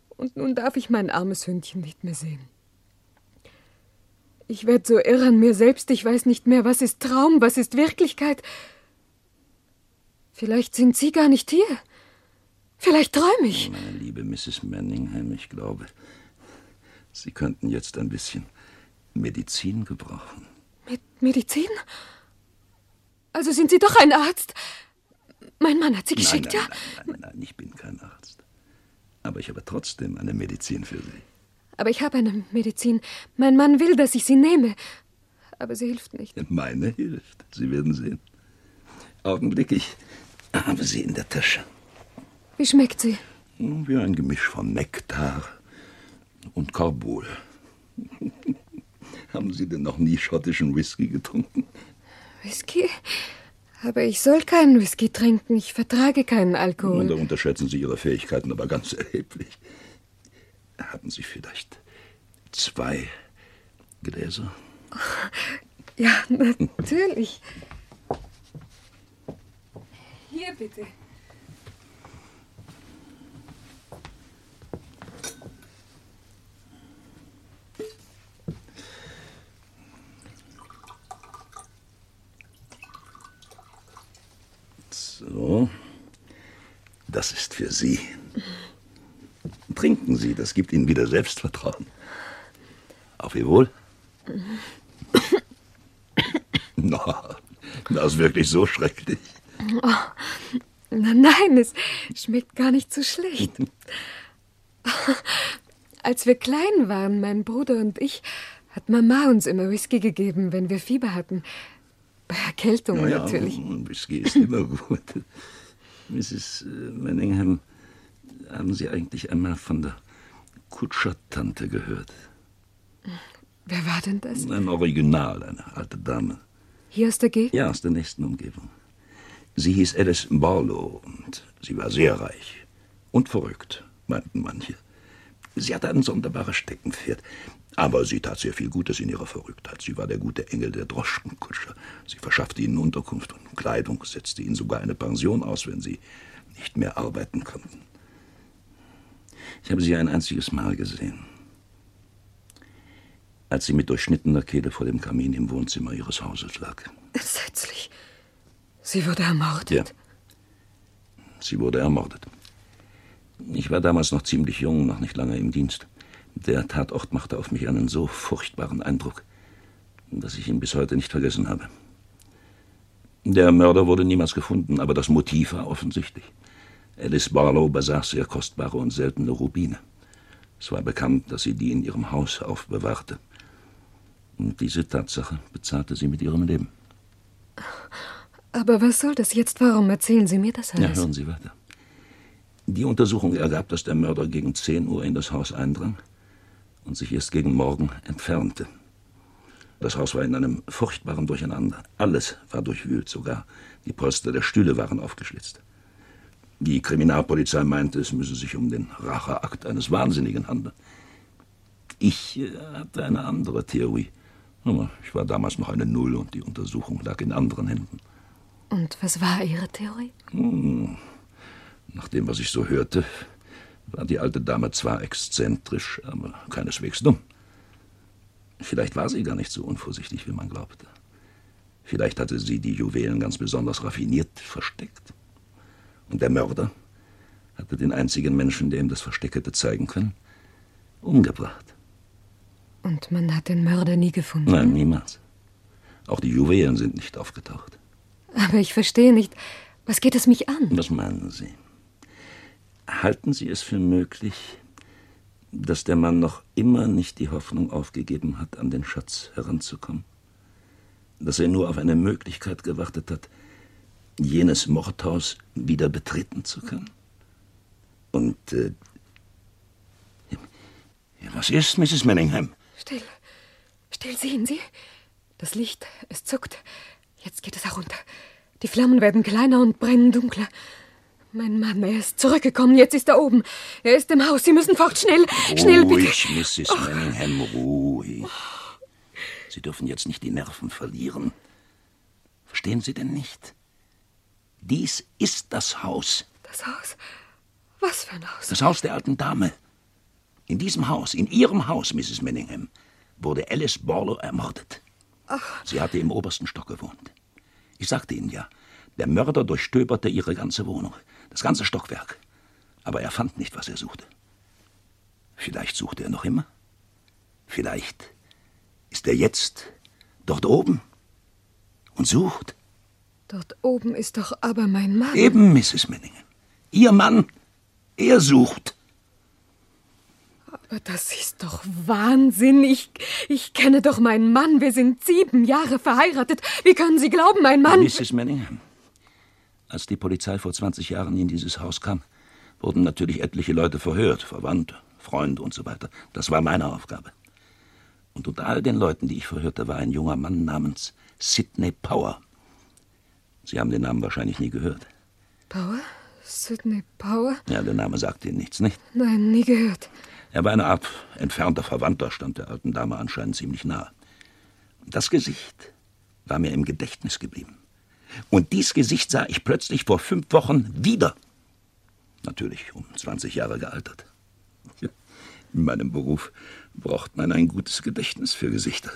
I: Und nun darf ich mein armes Hündchen nicht mehr sehen. Ich werde so irre an mir selbst, ich weiß nicht mehr, was ist Traum, was ist Wirklichkeit. Vielleicht sind Sie gar nicht hier. Vielleicht träume ich.
Q: Meine liebe Mrs. Manningham, ich glaube, Sie könnten jetzt ein bisschen Medizin gebrauchen.
I: Mit Medizin? Also sind Sie doch ein Arzt? Mein Mann hat Sie geschickt,
Q: nein,
I: ja?
Q: Nein, nein, nein, nein, ich bin kein Arzt. Aber ich habe trotzdem eine Medizin für Sie.
I: Aber ich habe eine Medizin. Mein Mann will, dass ich sie nehme. Aber sie hilft nicht.
Q: Meine hilft. Sie werden sehen. Augenblick, ich [CLEARS THROAT] habe sie in der Tasche.
I: Wie schmeckt sie?
Q: Wie ein Gemisch von Nektar und Carbol. [LAUGHS] haben Sie denn noch nie schottischen Whisky getrunken?
I: Whisky? Aber ich soll keinen Whisky trinken. Ich vertrage keinen Alkohol.
Q: Und da unterschätzen Sie Ihre Fähigkeiten aber ganz erheblich. Haben Sie vielleicht zwei Gläser? [LAUGHS]
I: Ja, natürlich. Hier bitte.
Q: So, das ist für Sie. Trinken Sie, das gibt Ihnen wieder Selbstvertrauen. Auf Ihr Wohl. [LAUGHS] Na, das ist wirklich so schrecklich.
I: Oh, nein, es schmeckt gar nicht so schlecht. Als wir klein waren, mein Bruder und ich, hat Mama uns immer Whisky gegeben, wenn wir Fieber hatten. Bei Erkältung
Q: Na ja,
I: natürlich.
Q: Whisky ist immer [LAUGHS] gut. Mrs. Manningham, haben Sie eigentlich einmal von der Kutschertante gehört?
I: Wer war denn das?
Q: Ein Original, eine alte Dame.
I: Hier aus der Gegend?
Q: Ja, aus der nächsten Umgebung. Sie hieß Alice Barlow und sie war sehr reich. Und verrückt, meinten manche. Sie hatte ein sonderbares Steckenpferd. Aber sie tat sehr viel Gutes in ihrer Verrücktheit. Sie war der gute Engel der Droschkenkutscher. Sie verschaffte ihnen Unterkunft und Kleidung, setzte ihnen sogar eine Pension aus, wenn sie nicht mehr arbeiten konnten. Ich habe sie ein einziges Mal gesehen. Als sie mit durchschnittener Kehle vor dem Kamin im Wohnzimmer ihres Hauses lag.
I: Entsetzlich. Sie wurde ermordet.
Q: Ja. Sie wurde ermordet. Ich war damals noch ziemlich jung, noch nicht lange im Dienst. Der Tatort machte auf mich einen so furchtbaren Eindruck, dass ich ihn bis heute nicht vergessen habe. Der Mörder wurde niemals gefunden, aber das Motiv war offensichtlich. Alice Barlow besaß sehr kostbare und seltene Rubine. Es war bekannt, dass sie die in ihrem Haus aufbewahrte. Und diese Tatsache bezahlte sie mit ihrem Leben.
I: Aber was soll das jetzt? Warum erzählen Sie mir das
Q: Ja,
I: alles?
Q: hören Sie weiter. Die Untersuchung ergab, dass der Mörder gegen 10 Uhr in das Haus eindrang und sich erst gegen Morgen entfernte. Das Haus war in einem furchtbaren Durcheinander. Alles war durchwühlt, sogar die Polster der Stühle waren aufgeschlitzt. Die Kriminalpolizei meinte, es müsse sich um den Racheakt eines Wahnsinnigen handeln. Ich äh, hatte eine andere Theorie. Aber ich war damals noch eine Null und die Untersuchung lag in anderen Händen.
I: Und was war Ihre Theorie?
Q: Hm, Nach dem, was ich so hörte, war die alte Dame zwar exzentrisch, aber keineswegs dumm. Vielleicht war sie gar nicht so unvorsichtig, wie man glaubte. Vielleicht hatte sie die Juwelen ganz besonders raffiniert versteckt. Und der Mörder hatte den einzigen Menschen, der ihm das Versteck hätte zeigen können, umgebracht.
I: Und man hat den Mörder nie gefunden.
Q: Nein, niemals. Auch die Juwelen sind nicht aufgetaucht.
I: Aber ich verstehe nicht. Was geht es mich an?
Q: Was meinen Sie? Halten Sie es für möglich, dass der Mann noch immer nicht die Hoffnung aufgegeben hat, an den Schatz heranzukommen? Dass er nur auf eine Möglichkeit gewartet hat, jenes Mordhaus wieder betreten zu können? Und äh, ja, was ist, Mrs. Manningham?
I: Still. Still, sehen Sie? Das Licht, es zuckt. Jetzt geht es herunter. Die Flammen werden kleiner und brennen dunkler. Mein Mann, er ist zurückgekommen. Jetzt ist er oben. Er ist im Haus. Sie müssen fort. Schnell, schnell, bitte.
Q: Ruhig, Mrs. Manningham, ruhig. Sie dürfen jetzt nicht die Nerven verlieren. Verstehen Sie denn nicht? Dies ist das Haus.
I: Das Haus? Was für ein Haus?
Q: Das Haus der alten Dame. In diesem Haus, in Ihrem Haus, Mrs. Manningham, wurde Alice Barlow ermordet.
I: Ach,
Q: Sie hatte im obersten Stock gewohnt. Ich sagte Ihnen ja, der Mörder durchstöberte ihre ganze Wohnung, das ganze Stockwerk. Aber er fand nicht, was er suchte. Vielleicht suchte er noch immer. Vielleicht ist er jetzt dort oben und sucht.
I: dort oben ist doch aber mein Mann.
Q: Eben, Mrs. Manningham. Ihr Mann, er sucht.
I: Aber das ist doch Wahnsinn. Ich, ich kenne doch meinen Mann. Wir sind sieben Jahre verheiratet. Wie können Sie glauben, mein Mann.
Q: Mrs. Manningham, als die Polizei vor 20 Jahren in dieses Haus kam, wurden natürlich etliche Leute verhört, Verwandte, Freunde und so weiter. Das war meine Aufgabe. Und unter all den Leuten, die ich verhörte, war ein junger Mann namens Sidney Power. Sie haben den Namen wahrscheinlich nie gehört.
I: Power? Sidney Power?
Q: Ja, der Name sagt Ihnen nichts, nicht?
I: Nein, nie gehört.
Q: Er war eine Art entfernter Verwandter, stand der alten Dame anscheinend ziemlich nahe. Das Gesicht war mir im Gedächtnis geblieben. Und dies Gesicht sah ich plötzlich vor fünf Wochen wieder. Natürlich um 20 Jahre gealtert. In meinem Beruf braucht man ein gutes Gedächtnis für Gesichter.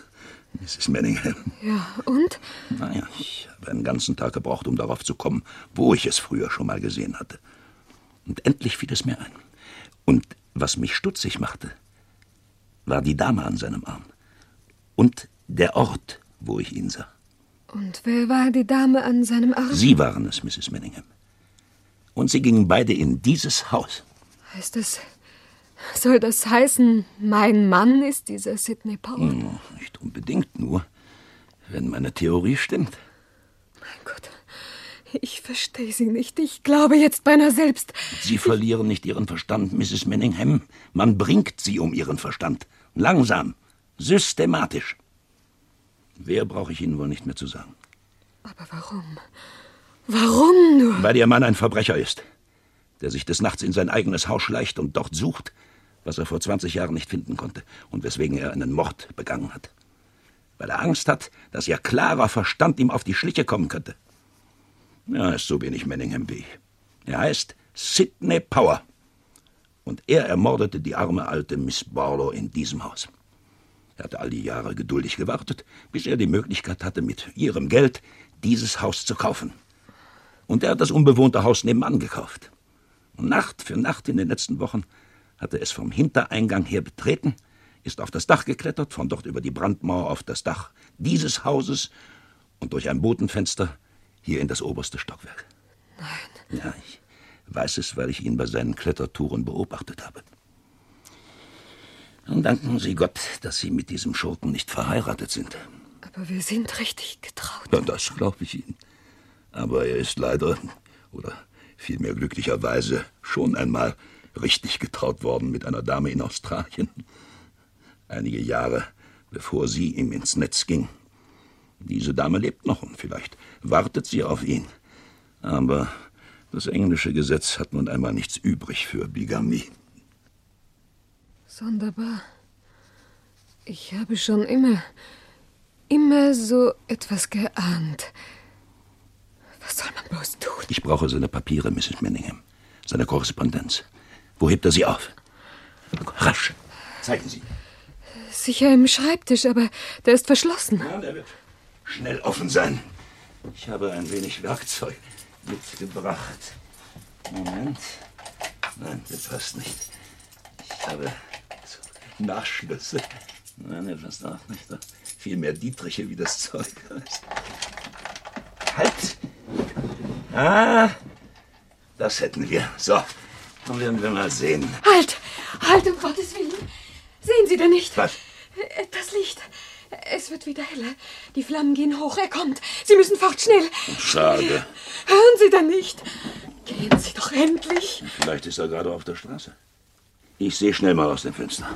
Q: Mrs. Manningham.
I: Ja, und?
Q: Naja, ich habe einen ganzen Tag gebraucht, um darauf zu kommen, wo ich es früher schon mal gesehen hatte. Und endlich fiel es mir ein. Und was mich stutzig machte, war die Dame an seinem Arm. Und der Ort, wo ich ihn sah.
I: Und wer war die Dame an seinem Arm?
Q: Sie waren es, Mrs. Manningham. Und sie gingen beide in dieses Haus.
I: Heißt das. Soll das heißen, mein Mann ist dieser Sidney Power?
Q: Hm, nicht unbedingt nur, wenn meine Theorie stimmt.
I: Mein Gott, ich verstehe Sie nicht. Ich glaube jetzt beinahe selbst.
Q: Sie verlieren nicht Ihren Verstand, Mrs. Manningham. Man bringt Sie um Ihren Verstand. Langsam, systematisch. Wer brauche ich Ihnen wohl nicht mehr zu sagen?
I: Aber warum? Warum nur?
Q: Weil Ihr Mann ein Verbrecher ist, der sich des Nachts in sein eigenes Haus schleicht und dort sucht, was er vor 20 Jahren nicht finden konnte und weswegen er einen Mord begangen hat. Weil er Angst hat, dass ihr klarer Verstand ihm auf die Schliche kommen könnte. Er ist so wenig Manningham wie ich. Er heißt Sidney Power. Und er ermordete die arme alte Miss Barlow in diesem Haus. Er hatte all die Jahre geduldig gewartet, bis er die Möglichkeit hatte, mit ihrem Geld dieses Haus zu kaufen. Und er hat das unbewohnte Haus nebenan gekauft. Und Nacht für Nacht in den letzten Wochen hat er es vom Hintereingang her betreten, ist auf das Dach geklettert, von dort über die Brandmauer auf das Dach dieses Hauses und durch ein Botenfenster hier in das oberste Stockwerk.
I: Nein.
Q: Ja, ich weiß es, weil ich ihn bei seinen Klettertouren beobachtet habe. Und danken Sie Gott, dass Sie mit diesem Schurken nicht verheiratet sind.
I: Aber wir sind richtig getraut.
Q: Ja, das glaube ich Ihnen. Aber er ist leider, oder vielmehr glücklicherweise, schon einmal richtig getraut worden mit einer Dame in Australien. Einige Jahre bevor sie ihm ins Netz ging. Diese Dame lebt noch und vielleicht wartet sie auf ihn. Aber das englische Gesetz hat nun einmal nichts übrig für Bigamie.
I: Sonderbar. Ich habe schon immer, immer so etwas geahnt. Was soll man bloß tun?
Q: Ich brauche seine Papiere, Mrs. Manningham. Seine Korrespondenz. Wo hebt er sie auf? Rasch. Zeigen Sie.
I: Sicher im Schreibtisch, aber der ist verschlossen.
Q: Ja, der wird schnell offen sein. Ich habe ein wenig Werkzeug mitgebracht. Moment. Nein, der passt nicht. Ich habe Nachschlüsse. Nein, der passt auch nicht. Viel mehr Dietriche, wie das Zeug heißt. Halt! Ah, das hätten wir. So, dann werden wir mal sehen.
I: Halt! Halt, um Gottes Willen! Sehen Sie denn nicht?
Q: Was?
I: Äh, Das Licht. Es wird wieder heller. Die Flammen gehen hoch. Er kommt. Sie müssen fort, schnell.
Q: Schade.
I: Hören Sie denn nicht? Gehen Sie doch endlich.
Q: Vielleicht ist er gerade auf der Straße. Ich sehe schnell mal aus dem Fenster.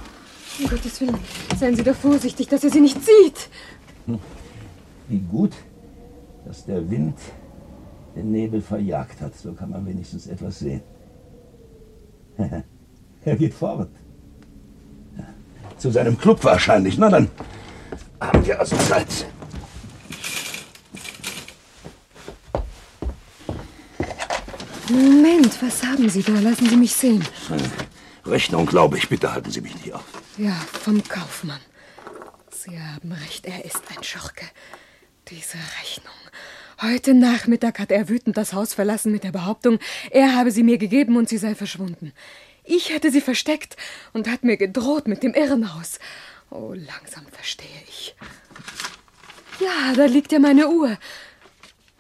I: Um Gottes Willen, seien Sie doch vorsichtig, dass er Sie nicht sieht.
Q: Wie gut, dass der Wind den Nebel verjagt hat. So kann man wenigstens etwas sehen. [LAUGHS] er geht fort. Zu seinem Club wahrscheinlich. Na dann haben wir also Zeit.
I: Moment, was haben Sie da? Lassen Sie mich sehen.
Q: Rechnung, glaube ich. Bitte halten Sie mich nicht auf.
I: Ja, vom Kaufmann. Sie haben recht, er ist ein Schurke. Diese Rechnung. Heute Nachmittag hat er wütend das Haus verlassen mit der Behauptung, er habe sie mir gegeben und sie sei verschwunden. Ich hätte sie versteckt und hat mir gedroht mit dem Irrenhaus. Oh, langsam verstehe ich. Ja, da liegt ja meine Uhr.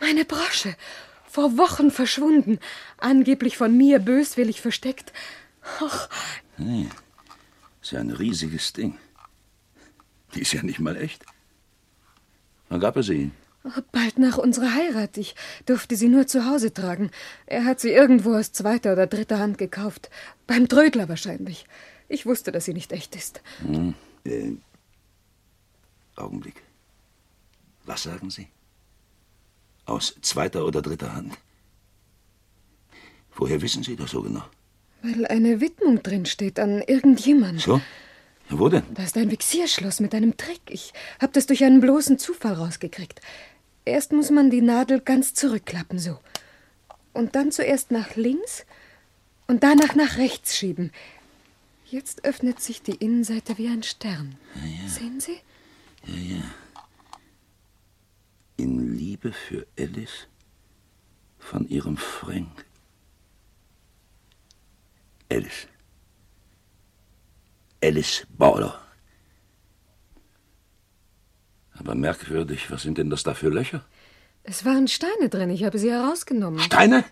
I: Meine Brosche. Vor Wochen verschwunden. Angeblich von mir böswillig versteckt. Ach,
Q: Nee, ist ja ein riesiges Ding. Die ist ja nicht mal echt. Wann gab er sie Ihnen?
I: bald nach unserer Heirat. Ich durfte sie nur zu Hause tragen. Er hat sie irgendwo aus zweiter oder dritter Hand gekauft. Beim Trödler wahrscheinlich. Ich wusste, dass sie nicht echt ist.
Q: Hm, äh, Augenblick. Was sagen Sie? Aus zweiter oder dritter Hand. Woher wissen Sie das so genau?
I: Weil eine Widmung drin steht an irgendjemand.
Q: So? Wo denn?
I: Da ist ein Vixierschloss mit einem Trick. Ich habe das durch einen bloßen Zufall rausgekriegt. Erst muss man die Nadel ganz zurückklappen, so. Und dann zuerst nach links und danach nach rechts schieben. Jetzt öffnet sich die Innenseite wie ein Stern.
Q: Ja, ja.
I: Sehen Sie?
Q: Ja, ja. In Liebe für Alice von ihrem Frank. Alice. Alice Border. Aber merkwürdig, was sind denn das da für Löcher?
I: Es waren Steine drin. Ich habe sie herausgenommen.
Q: Steine?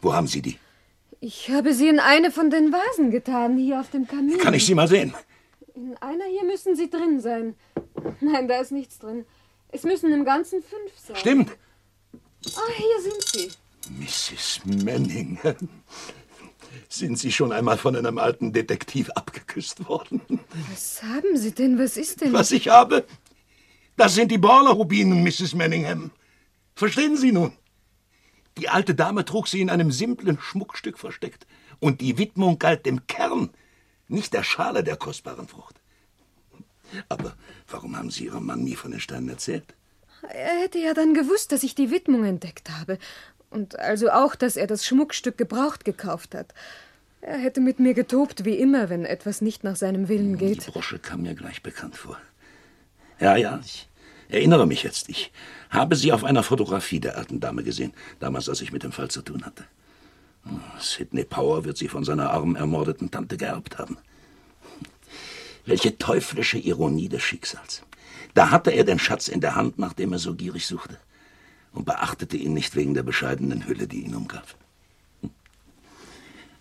Q: Wo haben Sie die?
I: Ich habe sie in eine von den Vasen getan, hier auf dem Kamin.
Q: Kann ich sie mal sehen?
I: In einer hier müssen sie drin sein. Nein, da ist nichts drin. Es müssen im Ganzen fünf sein.
Q: Stimmt.
I: Ah, hier sind sie.
Q: Mrs. Manningham. Sind Sie schon einmal von einem alten Detektiv abgeküsst worden?
I: Was haben Sie denn? Was ist denn?
Q: Was ich habe? Das sind die Borler-Rubinen, Mrs. Manningham. Verstehen Sie nun? Die alte Dame trug sie in einem simplen Schmuckstück versteckt. Und die Widmung galt dem Kern, nicht der Schale der kostbaren Frucht. Aber warum haben Sie Ihrem Mann nie von den Steinen erzählt?
I: Er hätte ja dann gewusst, dass ich die Widmung entdeckt habe. Und also auch, dass er das Schmuckstück gebraucht gekauft hat. Er hätte mit mir getobt, wie immer, wenn etwas nicht nach seinem Willen geht.
Q: Die Brosche kam mir gleich bekannt vor. Ja, ja, ich erinnere mich jetzt. Ich habe sie auf einer Fotografie der alten Dame gesehen, damals, als ich mit dem Fall zu tun hatte. Hm, Sidney Power wird sie von seiner armen, ermordeten Tante geerbt haben. Welche teuflische Ironie des Schicksals. Da hatte er den Schatz in der Hand, nach dem er so gierig suchte, und beachtete ihn nicht wegen der bescheidenen Hülle, die ihn umgab. Hm.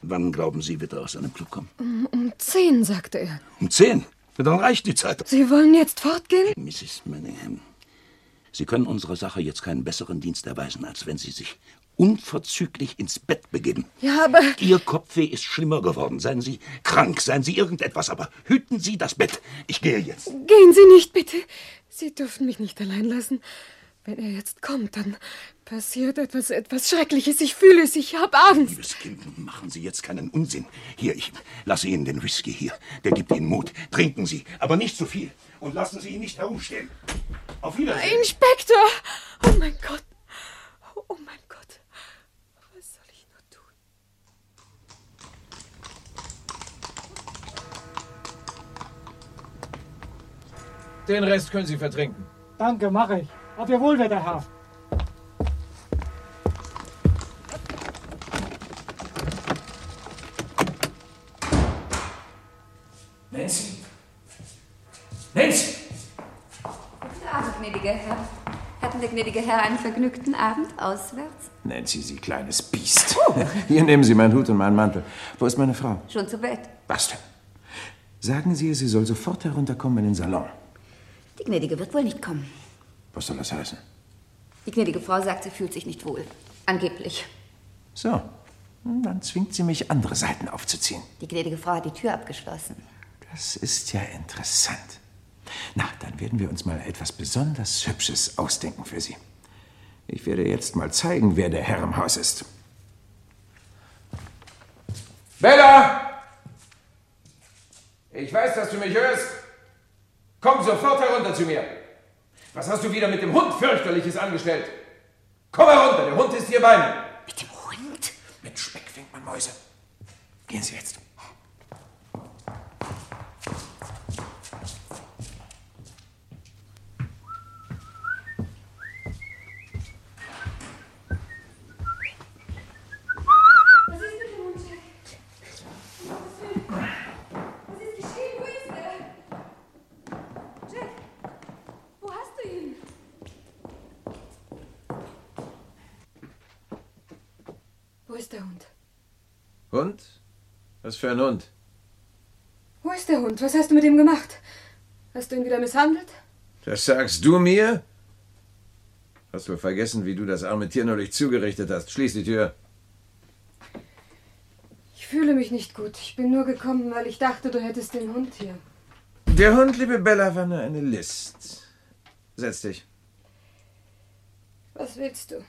Q: Wann glauben Sie, wird er aus seinem Club kommen?
I: Um, um zehn, sagte er.
Q: Um zehn? Dann reicht die Zeit.
I: Sie wollen jetzt fortgehen?
Q: Mrs. Manningham, Sie können unserer Sache jetzt keinen besseren Dienst erweisen, als wenn Sie sich unverzüglich ins Bett begeben.
I: Ja, aber.
Q: Ihr Kopfweh ist schlimmer geworden. Seien Sie krank, seien Sie irgendetwas, aber hüten Sie das Bett. Ich gehe jetzt.
I: Gehen Sie nicht, bitte. Sie dürfen mich nicht allein lassen. Wenn er jetzt kommt, dann passiert etwas, etwas Schreckliches. Ich fühle es, ich habe Angst.
Q: Liebes Kind, machen Sie jetzt keinen Unsinn. Hier, ich lasse Ihnen den Whisky hier. Der gibt Ihnen Mut. Trinken Sie, aber nicht zu viel. Und lassen Sie ihn nicht herumstehen. Auf Wiedersehen.
I: Inspektor! Oh mein Gott! Oh mein Gott! Was soll ich nur tun?
P: Den Rest können Sie vertrinken.
R: Danke, mache ich. Auf Ihr Wohlwetter, Herr.
O: Hatten der gnädige Herr einen vergnügten Abend auswärts?
P: Nancy, Sie kleines Biest. Hier nehmen Sie meinen Hut und meinen Mantel. Wo ist meine Frau?
O: Schon zu Bett.
P: Was denn? Sagen Sie ihr, sie soll sofort herunterkommen in den Salon.
O: Die gnädige wird wohl nicht kommen.
P: Was soll das heißen?
O: Die gnädige Frau sagt, sie fühlt sich nicht wohl. Angeblich.
P: So, dann zwingt sie mich, andere Seiten aufzuziehen.
O: Die gnädige Frau hat die Tür abgeschlossen.
P: Das ist ja interessant. Na, dann werden wir uns mal etwas besonders Hübsches ausdenken für Sie. Ich werde jetzt mal zeigen, wer der Herr im Haus ist. Bella! Ich weiß, dass du mich hörst. Komm sofort herunter zu mir. Was hast du wieder mit dem Hund fürchterliches angestellt? Komm herunter, der Hund ist hier bei mir.
O: Mit dem Hund?
P: Mit Speck fängt man Mäuse. Gehen Sie jetzt.
I: Was ist mit dem Hund, Jack? Was ist geschehen? Wo ist er? Jack, wo hast du ihn? Wo ist der Hund?
P: Hund? Was für ein Hund?
I: Wo ist der Hund? Was hast du mit ihm gemacht? Hast du ihn wieder misshandelt?
P: Das sagst du mir? Hast wohl vergessen, wie du das arme Tier neulich zugerichtet hast. Schließ die Tür.
I: Ich fühle mich nicht gut. Ich bin nur gekommen, weil ich dachte, du hättest den Hund hier.
P: Der Hund, liebe Bella, war nur eine List. Setz dich.
I: Was willst du?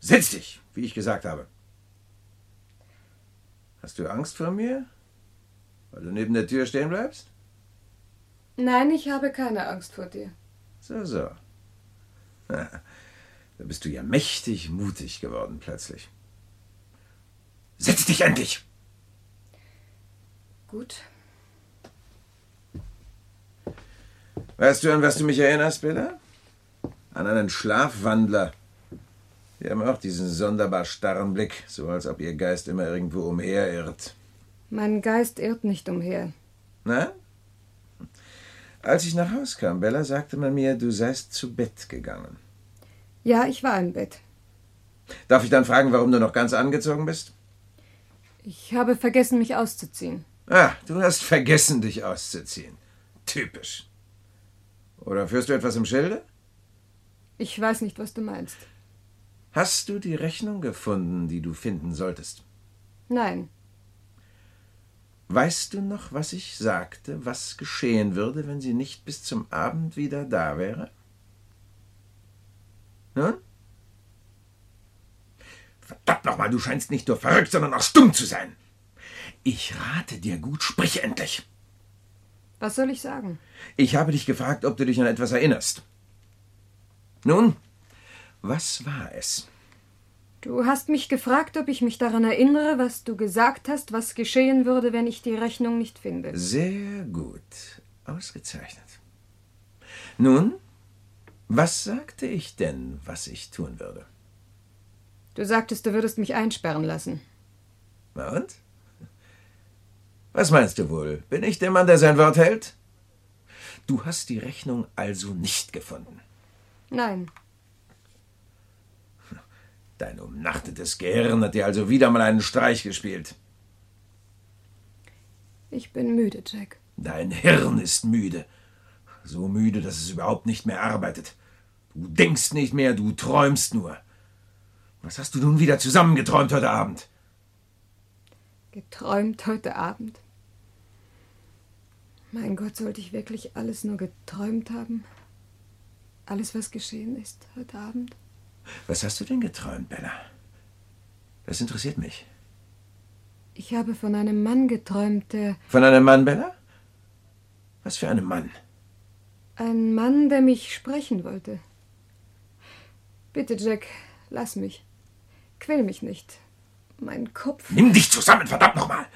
P: Setz dich, wie ich gesagt habe. Hast du Angst vor mir? Weil du neben der Tür stehen bleibst?
I: Nein, ich habe keine Angst vor dir.
P: So, so. [LAUGHS] Da bist du ja mächtig mutig geworden plötzlich. Setz dich endlich!
I: Gut.
P: Weißt du, an was du mich erinnerst, Bella? An einen Schlafwandler. Die haben auch diesen sonderbar starren Blick, so als ob ihr Geist immer irgendwo umherirrt.
I: Mein Geist irrt nicht umher.
P: Na? Als ich nach Haus kam, Bella, sagte man mir, du seist zu Bett gegangen.
I: Ja, ich war im Bett.
P: Darf ich dann fragen, warum du noch ganz angezogen bist?
I: Ich habe vergessen, mich auszuziehen.
P: Ah, du hast vergessen, dich auszuziehen. Typisch. Oder führst du etwas im Schilde?
I: Ich weiß nicht, was du meinst.
P: Hast du die Rechnung gefunden, die du finden solltest?
I: Nein.
P: Weißt du noch, was ich sagte, was geschehen würde, wenn sie nicht bis zum Abend wieder da wäre? Nun? Verdammt nochmal, du scheinst nicht nur verrückt, sondern auch stumm zu sein. Ich rate dir gut, sprich endlich.
I: Was soll ich sagen?
P: Ich habe dich gefragt, ob du dich an etwas erinnerst. Nun, was war es?
I: Du hast mich gefragt, ob ich mich daran erinnere, was du gesagt hast, was geschehen würde, wenn ich die Rechnung nicht finde.
P: Sehr gut. Ausgezeichnet. Nun, was sagte ich denn, was ich tun würde?
I: Du sagtest, du würdest mich einsperren lassen.
P: Na und? Was meinst du wohl? Bin ich der Mann, der sein Wort hält? Du hast die Rechnung also nicht gefunden.
I: Nein.
P: Dein umnachtetes Gehirn hat dir also wieder mal einen Streich gespielt.
I: Ich bin müde, Jack.
P: Dein Hirn ist müde. So müde, dass es überhaupt nicht mehr arbeitet. Du denkst nicht mehr, du träumst nur. Was hast du nun wieder zusammengeträumt heute Abend?
I: Geträumt heute Abend? Mein Gott, sollte ich wirklich alles nur geträumt haben? Alles, was geschehen ist heute Abend?
P: Was hast du denn geträumt, Bella? Das interessiert mich.
I: Ich habe von einem Mann geträumt, der.
P: Von einem Mann, Bella? Was für einem Mann?
I: Ein Mann, der mich sprechen wollte. Bitte, Jack, lass mich. Quäl mich nicht. Mein Kopf.
P: Nimm dich zusammen, verdammt nochmal!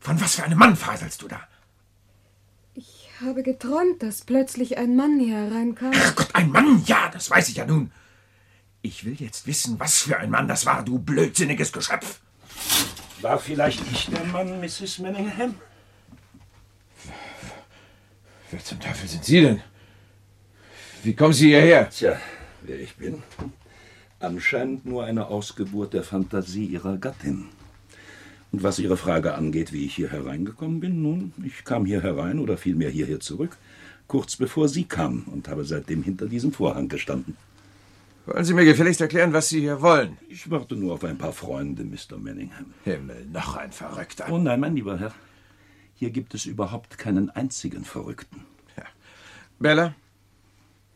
P: Von was für einem Mann faselst du da?
I: Ich habe geträumt, dass plötzlich ein Mann hier hereinkam.
P: Ach Gott, ein Mann, ja, das weiß ich ja nun. Ich will jetzt wissen, was für ein Mann das war, du blödsinniges Geschöpf.
Q: War vielleicht ich der Mann, Mrs. Manningham?
P: Wer zum Teufel sind Sie denn? Wie kommen Sie hierher?
Q: Tja, wer ich bin. Anscheinend nur eine Ausgeburt der Fantasie Ihrer Gattin. Und was Ihre Frage angeht, wie ich hier hereingekommen bin, nun, ich kam hier herein oder vielmehr hierher zurück, kurz bevor Sie kamen und habe seitdem hinter diesem Vorhang gestanden.
P: Wollen Sie mir gefälligst erklären, was Sie hier wollen?
Q: Ich warte nur auf ein paar Freunde, Mr. Manningham.
P: Himmel, noch ein Verrückter.
Q: Oh nein, mein lieber Herr. Hier gibt es überhaupt keinen einzigen Verrückten.
P: Ja. Bella,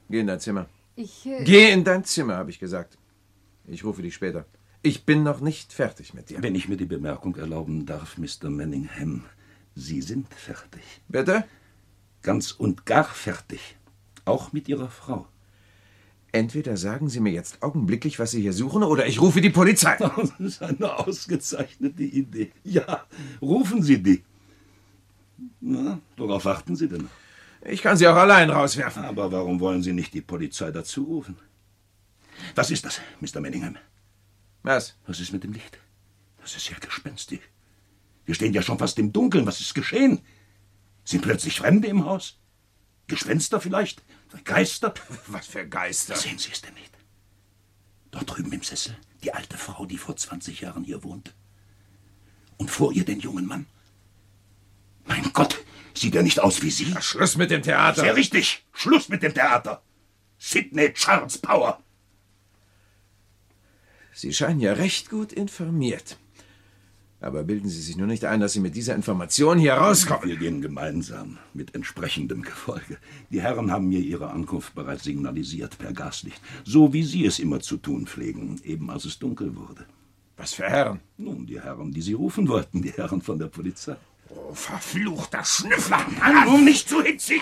P: geh in dein Zimmer.
I: Ich. Äh,
P: Geh in dein Zimmer, habe ich gesagt. Ich rufe dich später. Ich bin noch nicht fertig mit dir.
Q: Wenn ich mir die Bemerkung erlauben darf, Mr. Manningham, Sie sind fertig.
P: Bitte?
Q: Ganz und gar fertig. Auch mit Ihrer Frau.
P: Entweder sagen Sie mir jetzt augenblicklich, was Sie hier suchen, oder ich rufe die Polizei. [LAUGHS]
Q: Das ist eine ausgezeichnete Idee. Ja, rufen Sie die. Na, worauf warten Sie denn?
P: Ich kann Sie auch allein rauswerfen.
Q: Aber warum wollen Sie nicht die Polizei dazu rufen? Was ist das, Mr. Manningham?
P: Was?
Q: Was ist mit dem Licht? Das ist ja gespenstisch. Wir stehen ja schon fast im Dunkeln. Was ist geschehen? Sind plötzlich Fremde im Haus? Gespenster vielleicht? Geister? [LAUGHS]
P: Was für Geister?
Q: Sehen Sie es denn nicht? Dort drüben im Sessel, die alte Frau, die vor 20 Jahren hier wohnte. Und vor ihr den jungen Mann. Mein Gott, sieht er nicht aus wie Sie?
P: Ach, Schluss mit dem Theater.
Q: Sehr richtig. Schluss mit dem Theater. Sidney Charles Power.
P: Sie scheinen ja recht gut informiert. Aber bilden Sie sich nur nicht ein, dass Sie mit dieser Information hier rauskommen.
Q: Wir gehen gemeinsam, mit entsprechendem Gefolge. Die Herren haben mir ihre Ankunft bereits signalisiert, per Gaslicht. So wie Sie es immer zu tun pflegen, eben als es dunkel wurde.
P: Was für Herren?
Q: Nun, die Herren, die Sie rufen wollten, die Herren von der Polizei.
S: Oh, verfluchter Schnüffler! Mann, um mich zu hitzig!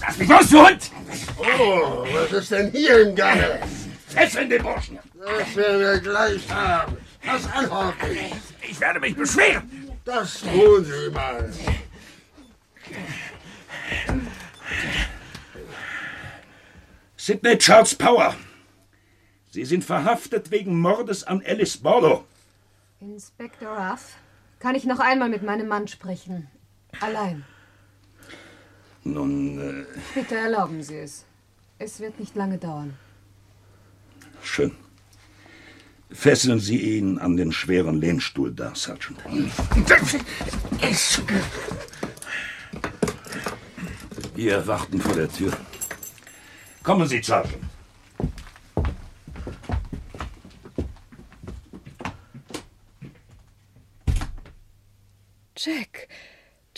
S: Lass mich los, du Hund!
K: Oh, was ist denn hier im Gange?
S: Fesseln den Burschen!
K: Das werden wir gleich haben. Das anhocken.
S: Ich werde mich beschweren!
K: Das tun Sie mal.
Q: Sidney Charles Power. Sie sind verhaftet wegen Mordes an Alice Barlow.
I: Inspektor Ruff, kann ich noch einmal mit meinem Mann sprechen? Allein.
Q: Nun, äh,
I: Bitte erlauben Sie es. Es wird nicht lange dauern.
Q: schön. Fesseln Sie ihn an den schweren Lehnstuhl da, Sergeant. Wir warten vor der Tür. Kommen Sie, Sergeant.
I: Jack,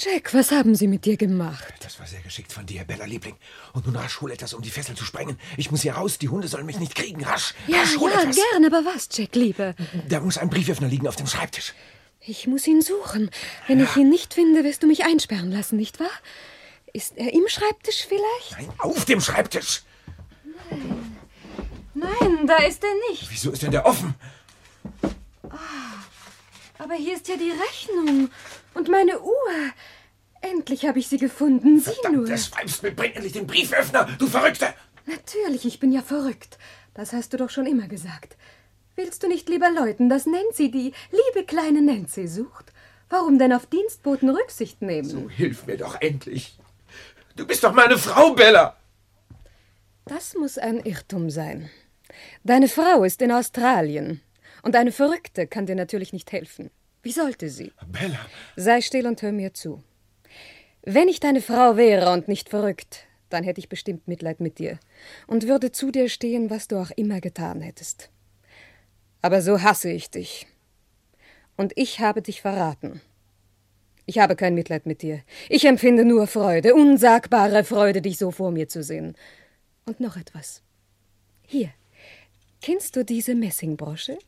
I: Jack, was haben Sie mit dir gemacht?
T: Das war sehr geschickt von dir, Bella Liebling. Und nun rasch, hol etwas, um die Fessel zu sprengen. Ich muss hier raus, die Hunde sollen mich nicht kriegen. Rasch,
I: Ja,
T: rasch, hol
I: ja,
T: etwas.
I: gern, aber was, Jack, Liebe?
T: Da muss ein Brieföffner liegen auf dem Schreibtisch.
I: Ich muss ihn suchen. Wenn ich ihn nicht finde, wirst du mich einsperren lassen, nicht wahr? Ist er im Schreibtisch vielleicht?
T: Nein, auf dem Schreibtisch.
I: Nein, da ist er nicht.
T: Wieso ist denn der offen?
I: Aber hier ist ja die Rechnung und meine Uhr. Endlich habe ich sie gefunden. Sieh nur.
T: Das Weibs mit bring endlich den Brieföffner, du Verrückte!
I: Natürlich, ich bin ja verrückt. Das hast du doch schon immer gesagt. Willst du nicht lieber läuten, dass Nancy die liebe kleine Nancy sucht? Warum denn auf Dienstboten Rücksicht nehmen?
T: So hilf mir doch endlich. Du bist doch meine Frau, Bella.
I: Das muss ein Irrtum sein. Deine Frau ist in Australien. Und eine Verrückte kann dir natürlich nicht helfen. Wie sollte sie?
T: Bella.
I: Sei still und hör mir zu. Wenn ich deine Frau wäre und nicht verrückt, dann hätte ich bestimmt Mitleid mit dir und würde zu dir stehen, was du auch immer getan hättest. Aber so hasse ich dich. Und ich habe dich verraten. Ich habe kein Mitleid mit dir. Ich empfinde nur Freude, unsagbare Freude, dich so vor mir zu sehen. Und noch etwas. Hier. Kennst du diese Messingbrosche,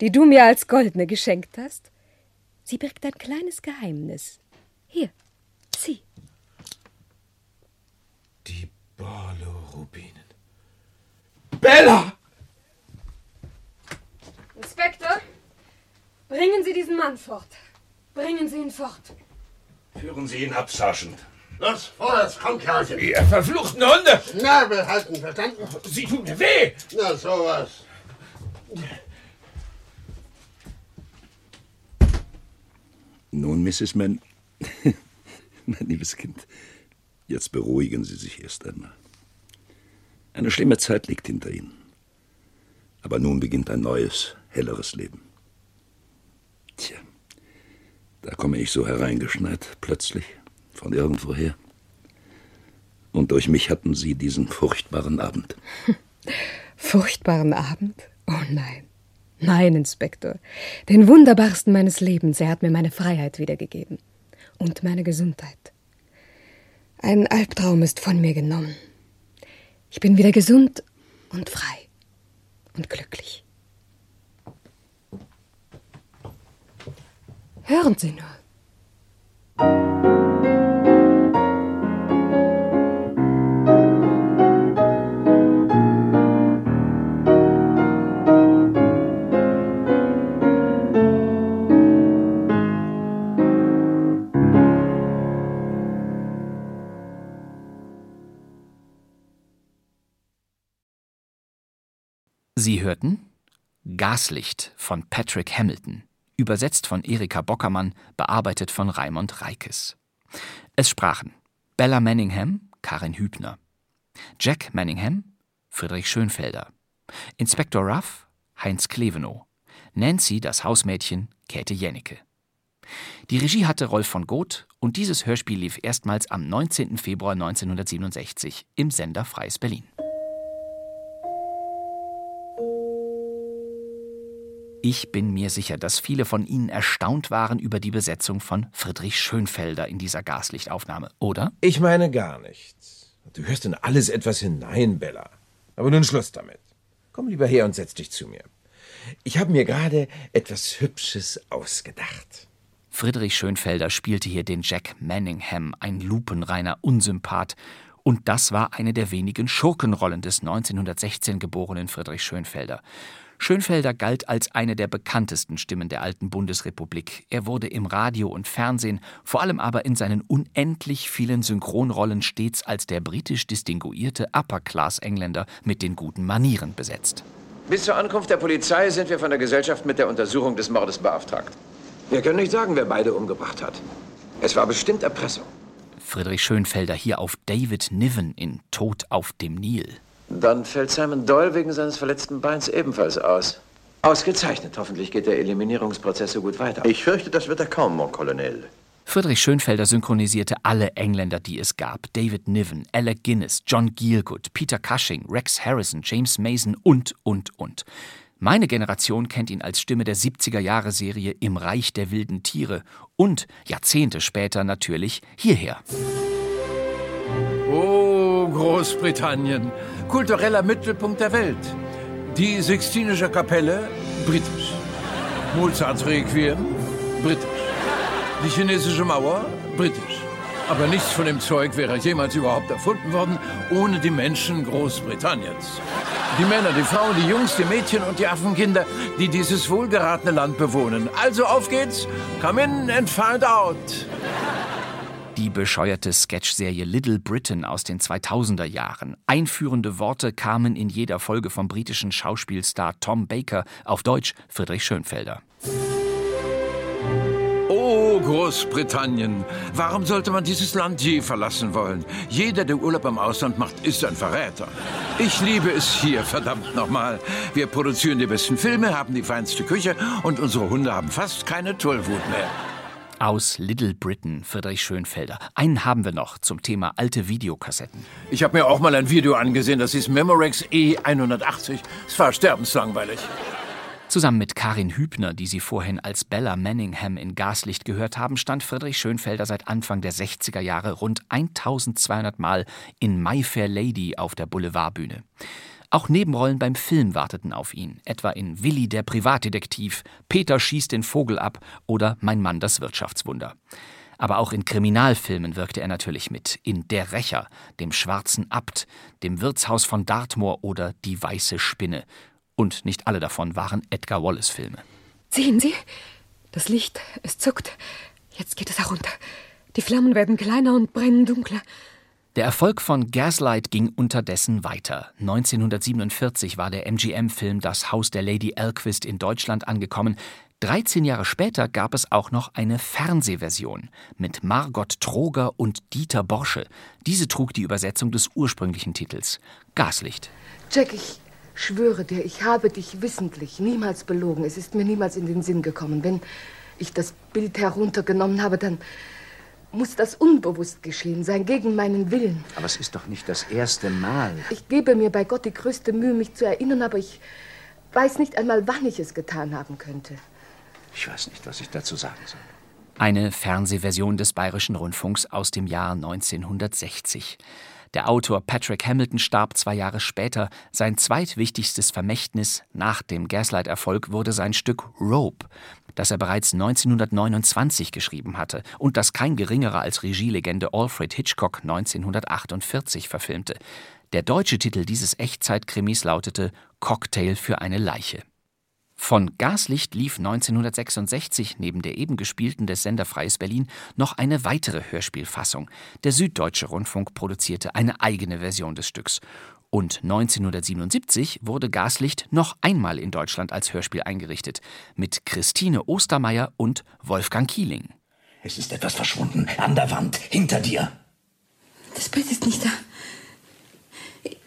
I: die du mir als goldene geschenkt hast? Sie birgt ein kleines Geheimnis. Hier, sieh.
T: Die Barlow-Rubinen. Bella!
I: Inspektor, bringen Sie diesen Mann fort. Bringen Sie ihn fort.
Q: Führen Sie ihn ab, Sergeant.
K: Los, vorwärts, komm, Kerlchen.
T: Ihr verfluchten Hunde!
K: Schnabel halten, verstanden?
T: Sie tun mir weh!
K: Na, sowas.
Q: Nun, Mrs. Mann, [LAUGHS] mein liebes Kind, jetzt beruhigen Sie sich erst einmal. Eine schlimme Zeit liegt hinter Ihnen. Aber nun beginnt ein neues, helleres Leben. Tja, da komme ich so hereingeschneit, plötzlich, von irgendwoher. Und durch mich hatten Sie diesen furchtbaren Abend. [LAUGHS]
I: Furchtbaren Abend? Oh nein. Nein, Inspektor. Den wunderbarsten meines Lebens. Er hat mir meine Freiheit wiedergegeben. Und meine Gesundheit. Ein Albtraum ist von mir genommen. Ich bin wieder gesund und frei. Und glücklich. Hören Sie nur.
H: Sie hörten Gaslicht von Patrick Hamilton, übersetzt von Erika Bockermann, bearbeitet von Raimund Reikes. Es sprachen Bella Manningham, Karin Hübner, Jack Manningham, Friedrich Schönfelder, Inspektor Ruff, Heinz Klevenow, Nancy, das Hausmädchen, Käthe Jennecke. Die Regie hatte Rolf von Goth und dieses Hörspiel lief erstmals am 19. Februar 1967 im Sender Freies Berlin. Ich bin mir sicher, dass viele von Ihnen erstaunt waren über die Besetzung von Friedrich Schönfelder in dieser Gaslichtaufnahme, oder?
U: Ich meine gar nichts. Du hörst in alles etwas hinein, Bella. Aber nun Schluss damit. Komm lieber her und setz dich zu mir. Ich habe mir gerade etwas Hübsches ausgedacht.
H: Friedrich Schönfelder spielte hier den Jack Manningham, ein lupenreiner Unsympath. Und das war eine der wenigen Schurkenrollen des 1916 geborenen Friedrich Schönfelder. Schönfelder galt als eine der bekanntesten Stimmen der alten Bundesrepublik. Er wurde im Radio und Fernsehen, vor allem aber in seinen unendlich vielen Synchronrollen stets als der britisch distinguierte Upper-Class-Engländer mit den guten Manieren besetzt.
V: Bis zur Ankunft der Polizei sind wir von der Gesellschaft mit der Untersuchung des Mordes beauftragt. Wir können nicht sagen, wer beide umgebracht hat. Es war bestimmt Erpressung.
H: Friedrich Schönfelder hier auf David Niven in Tod auf dem Nil.
V: Dann fällt Simon Doyle wegen seines verletzten Beins ebenfalls aus. Ausgezeichnet. Hoffentlich geht der Eliminierungsprozess so gut weiter.
W: Ich fürchte, das wird er kaum, Mon Colonel.
H: Friedrich Schönfelder synchronisierte alle Engländer, die es gab. David Niven, Alec Guinness, John Gielgud, Peter Cushing, Rex Harrison, James Mason und, und, und. Meine Generation kennt ihn als Stimme der 70er-Jahre-Serie Im Reich der wilden Tiere und Jahrzehnte später natürlich hierher.
P: Oh, Großbritannien, kultureller Mittelpunkt der Welt. Die Sixtinische Kapelle, britisch. Mozarts Requiem, britisch. Die chinesische Mauer, britisch. Aber nichts von dem Zeug wäre jemals überhaupt erfunden worden ohne die Menschen Großbritanniens. Die Männer, die Frauen, die Jungs, die Mädchen und die Affenkinder, die dieses wohlgeratene Land bewohnen. Also auf geht's, come in and find out.
H: Die bescheuerte Sketchserie Little Britain aus den 2000er Jahren. Einführende Worte kamen in jeder Folge vom britischen Schauspielstar Tom Baker, auf Deutsch Friedrich Schönfelder.
P: Oh, Großbritannien. Warum sollte man dieses Land je verlassen wollen? Jeder, der Urlaub im Ausland macht, ist ein Verräter. Ich liebe es hier, verdammt nochmal. Wir produzieren die besten Filme, haben die feinste Küche und unsere Hunde haben fast keine Tollwut mehr.
H: Aus Little Britain, Friedrich Schönfelder. Einen haben wir noch zum Thema alte Videokassetten.
P: Ich habe mir auch mal ein Video angesehen, das ist Memorex E180. Es war sterbenslangweilig.
H: Zusammen mit Karin Hübner, die Sie vorhin als Bella Manningham in Gaslicht gehört haben, stand Friedrich Schönfelder seit Anfang der 60er Jahre rund 1200 Mal in My Fair Lady auf der Boulevardbühne. Auch Nebenrollen beim Film warteten auf ihn, etwa in Willi der Privatdetektiv, Peter schießt den Vogel ab oder Mein Mann das Wirtschaftswunder. Aber auch in Kriminalfilmen wirkte er natürlich mit, in Der Rächer, dem Schwarzen Abt, dem Wirtshaus von Dartmoor oder Die Weiße Spinne. Und nicht alle davon waren Edgar Wallace-Filme.
I: Sehen Sie? Das Licht, es zuckt. Jetzt geht es herunter. Die Flammen werden kleiner und brennen dunkler.
H: Der Erfolg von Gaslight ging unterdessen weiter. 1947 war der MGM-Film Das Haus der Lady Elquist in Deutschland angekommen. 13 Jahre später gab es auch noch eine Fernsehversion mit Margot Troger und Dieter Borsche. Diese trug die Übersetzung des ursprünglichen Titels Gaslicht.
X: Jack, ich schwöre dir, ich habe dich wissentlich niemals belogen. Es ist mir niemals in den Sinn gekommen. Wenn ich das Bild heruntergenommen habe, dann muss das unbewusst geschehen sein, gegen meinen Willen.
D: Aber es ist doch nicht das erste Mal.
X: Ich gebe mir bei Gott die größte Mühe, mich zu erinnern, aber ich weiß nicht einmal, wann ich es getan haben könnte.
D: Ich weiß nicht, was ich dazu sagen soll.
H: Eine Fernsehversion des Bayerischen Rundfunks aus dem Jahr 1960. Der Autor Patrick Hamilton starb zwei Jahre später. Sein zweitwichtigstes Vermächtnis nach dem Gaslight-Erfolg wurde sein Stück Rope, das er bereits 1929 geschrieben hatte und das kein geringerer als Regielegende Alfred Hitchcock 1948 verfilmte. Der deutsche Titel dieses Echtzeitkrimis lautete Cocktail für eine Leiche. Von Gaslicht lief 1966 neben der eben gespielten des Sender Freies Berlin noch eine weitere Hörspielfassung. Der Süddeutsche Rundfunk produzierte eine eigene Version des Stücks. Und 1977 wurde Gaslicht noch einmal in Deutschland als Hörspiel eingerichtet, mit Christine Ostermeier und Wolfgang Kieling.
Q: Es ist etwas verschwunden, an der Wand, hinter dir.
S: Das Bild ist nicht da.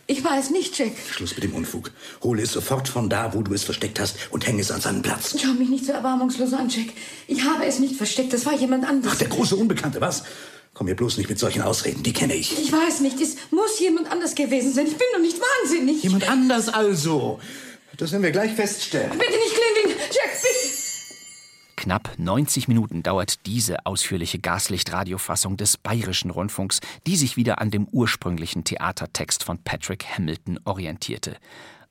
S: Ich war es nicht, Jack.
Q: Schluss mit dem Unfug. Hole es sofort von da, wo du es versteckt hast, und hänge es an seinen Platz.
S: Schau mich nicht so erbarmungslos an, Jack. Ich habe es nicht versteckt, das war jemand anderes.
Q: Ach, der große Unbekannte, was? Komm mir bloß nicht mit solchen Ausreden, die kenne ich.
S: Ich weiß nicht, es muss jemand anders gewesen sein. Ich bin doch nicht wahnsinnig.
Q: Jemand anders also. Das werden wir gleich feststellen.
S: Bitte nicht Clinton! Jack,
H: Knapp 90 Minuten dauert diese ausführliche Gaslicht-Radiofassung des Bayerischen Rundfunks, die sich wieder an dem ursprünglichen Theatertext von Patrick Hamilton orientierte.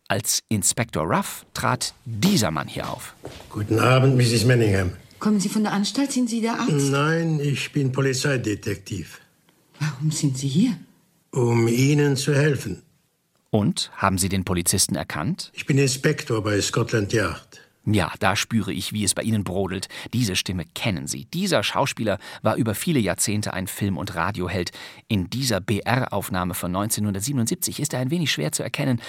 H: Als Inspektor Ruff trat dieser Mann hier auf.
K: Guten Abend, Mrs. Manningham.
J: Kommen Sie von der Anstalt? Sind Sie der Arzt?
K: Nein, ich bin Polizeidetektiv.
J: Warum sind Sie hier?
K: Um Ihnen zu helfen.
H: Und haben Sie den Polizisten erkannt?
K: Ich bin Inspektor bei Scotland Yard.
H: Ja, da spüre ich, wie es bei Ihnen brodelt. Diese Stimme kennen Sie. Dieser Schauspieler war über viele Jahrzehnte ein Film- und Radioheld. In dieser BR-Aufnahme von 1977 ist er ein wenig schwer zu erkennen,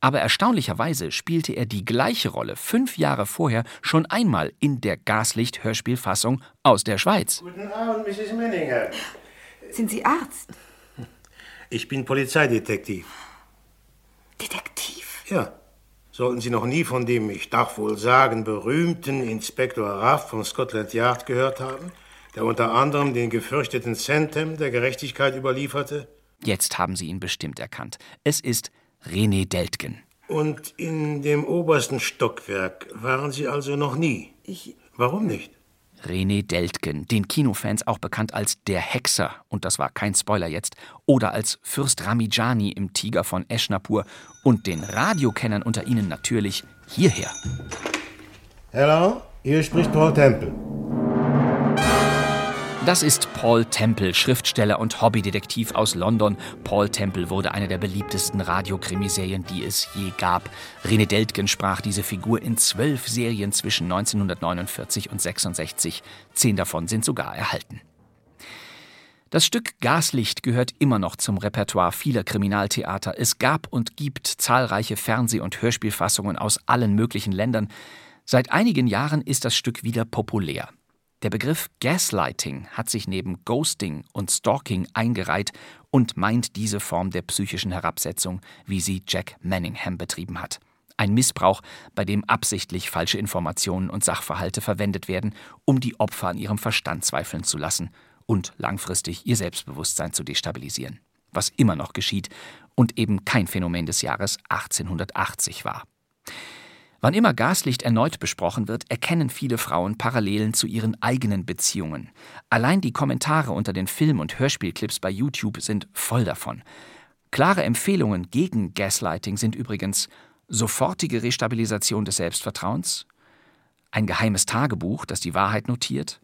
H: aber erstaunlicherweise spielte er die gleiche Rolle fünf Jahre vorher schon einmal in der Gaslicht-Hörspielfassung aus der Schweiz.
K: Guten Abend, Mrs. Manningham.
J: Sind Sie Arzt?
K: Ich bin Polizeidetektiv.
J: Detektiv?
K: Ja. Sollten Sie noch nie von dem, ich darf wohl sagen, berühmten Inspektor Raff von Scotland Yard gehört haben, der unter anderem den gefürchteten Centem der Gerechtigkeit überlieferte?
H: Jetzt haben Sie ihn bestimmt erkannt. Es ist René Deltgen.
K: Und in dem obersten Stockwerk waren Sie also noch nie?
J: Ich.
K: Warum nicht?
H: René Deltgen, den Kinofans auch bekannt als der Hexer, und das war kein Spoiler jetzt, oder als Fürst Ramijani im Tiger von Eschnapur und den Radiokennern unter ihnen natürlich hierher.
K: Hello, hier spricht Paul Temple.
H: Das ist Paul Temple, Schriftsteller und Hobbydetektiv aus London. Paul Temple wurde eine der beliebtesten Radiokrimiserien, die es je gab. René Deltgen sprach diese Figur in zwölf Serien zwischen 1949 und 66. Zehn davon sind sogar erhalten. Das Stück Gaslicht gehört immer noch zum Repertoire vieler Kriminaltheater. Es gab und gibt zahlreiche Fernseh- und Hörspielfassungen aus allen möglichen Ländern. Seit einigen Jahren ist das Stück wieder populär. Der Begriff Gaslighting hat sich neben Ghosting und Stalking eingereiht und meint diese Form der psychischen Herabsetzung, wie sie Jack Manningham betrieben hat. Ein Missbrauch, bei dem absichtlich falsche Informationen und Sachverhalte verwendet werden, um die Opfer an ihrem Verstand zweifeln zu lassen und langfristig ihr Selbstbewusstsein zu destabilisieren. Was immer noch geschieht und eben kein Phänomen des Jahres 1880 war. Wann immer Gaslicht erneut besprochen wird, erkennen viele Frauen Parallelen zu ihren eigenen Beziehungen. Allein die Kommentare unter den Film- und Hörspielclips bei YouTube sind voll davon. Klare Empfehlungen gegen Gaslighting sind übrigens sofortige Restabilisation des Selbstvertrauens, ein geheimes Tagebuch, das die Wahrheit notiert,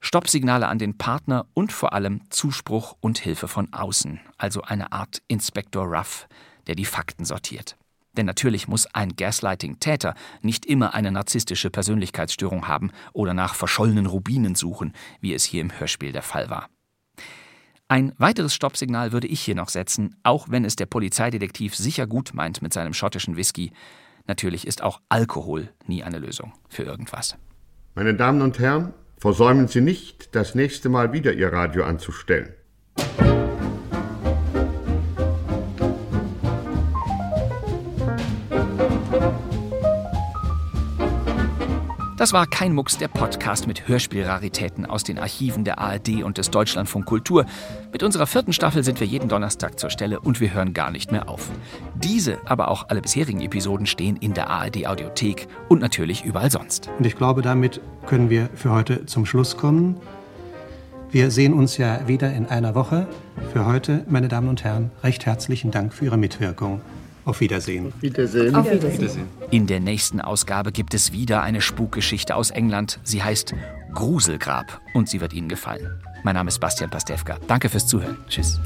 H: Stoppsignale an den Partner und vor allem Zuspruch und Hilfe von außen, also eine Art Inspektor Ruff, der die Fakten sortiert. Denn natürlich muss ein Gaslighting-Täter nicht immer eine narzisstische Persönlichkeitsstörung haben oder nach verschollenen Rubinen suchen, wie es hier im Hörspiel der Fall war. Ein weiteres Stoppsignal würde ich hier noch setzen, auch wenn es der Polizeidetektiv sicher gut meint mit seinem schottischen Whisky. Natürlich ist auch Alkohol nie eine Lösung für irgendwas.
Y: Meine Damen und Herren, versäumen Sie nicht, das nächste Mal wieder Ihr Radio anzustellen.
H: Das war kein Mucks, der Podcast mit Hörspielraritäten aus den Archiven der ARD und des Deutschlandfunk Kultur. Mit unserer vierten Staffel sind wir jeden Donnerstag zur Stelle und wir hören gar nicht mehr auf. Diese, aber auch alle bisherigen Episoden stehen in der ARD Audiothek und natürlich überall sonst.
Z: Und ich glaube, damit können wir für heute zum Schluss kommen. Wir sehen uns ja wieder in einer Woche. Für heute, meine Damen und Herren, recht herzlichen Dank für Ihre Mitwirkung. Auf Wiedersehen.
Y: Auf Wiedersehen.
J: Auf Wiedersehen.
H: In der nächsten Ausgabe gibt es wieder eine Spukgeschichte aus England. Sie heißt Gruselgrab und sie wird Ihnen gefallen. Mein Name ist Bastian Pastewka. Danke fürs Zuhören. Tschüss.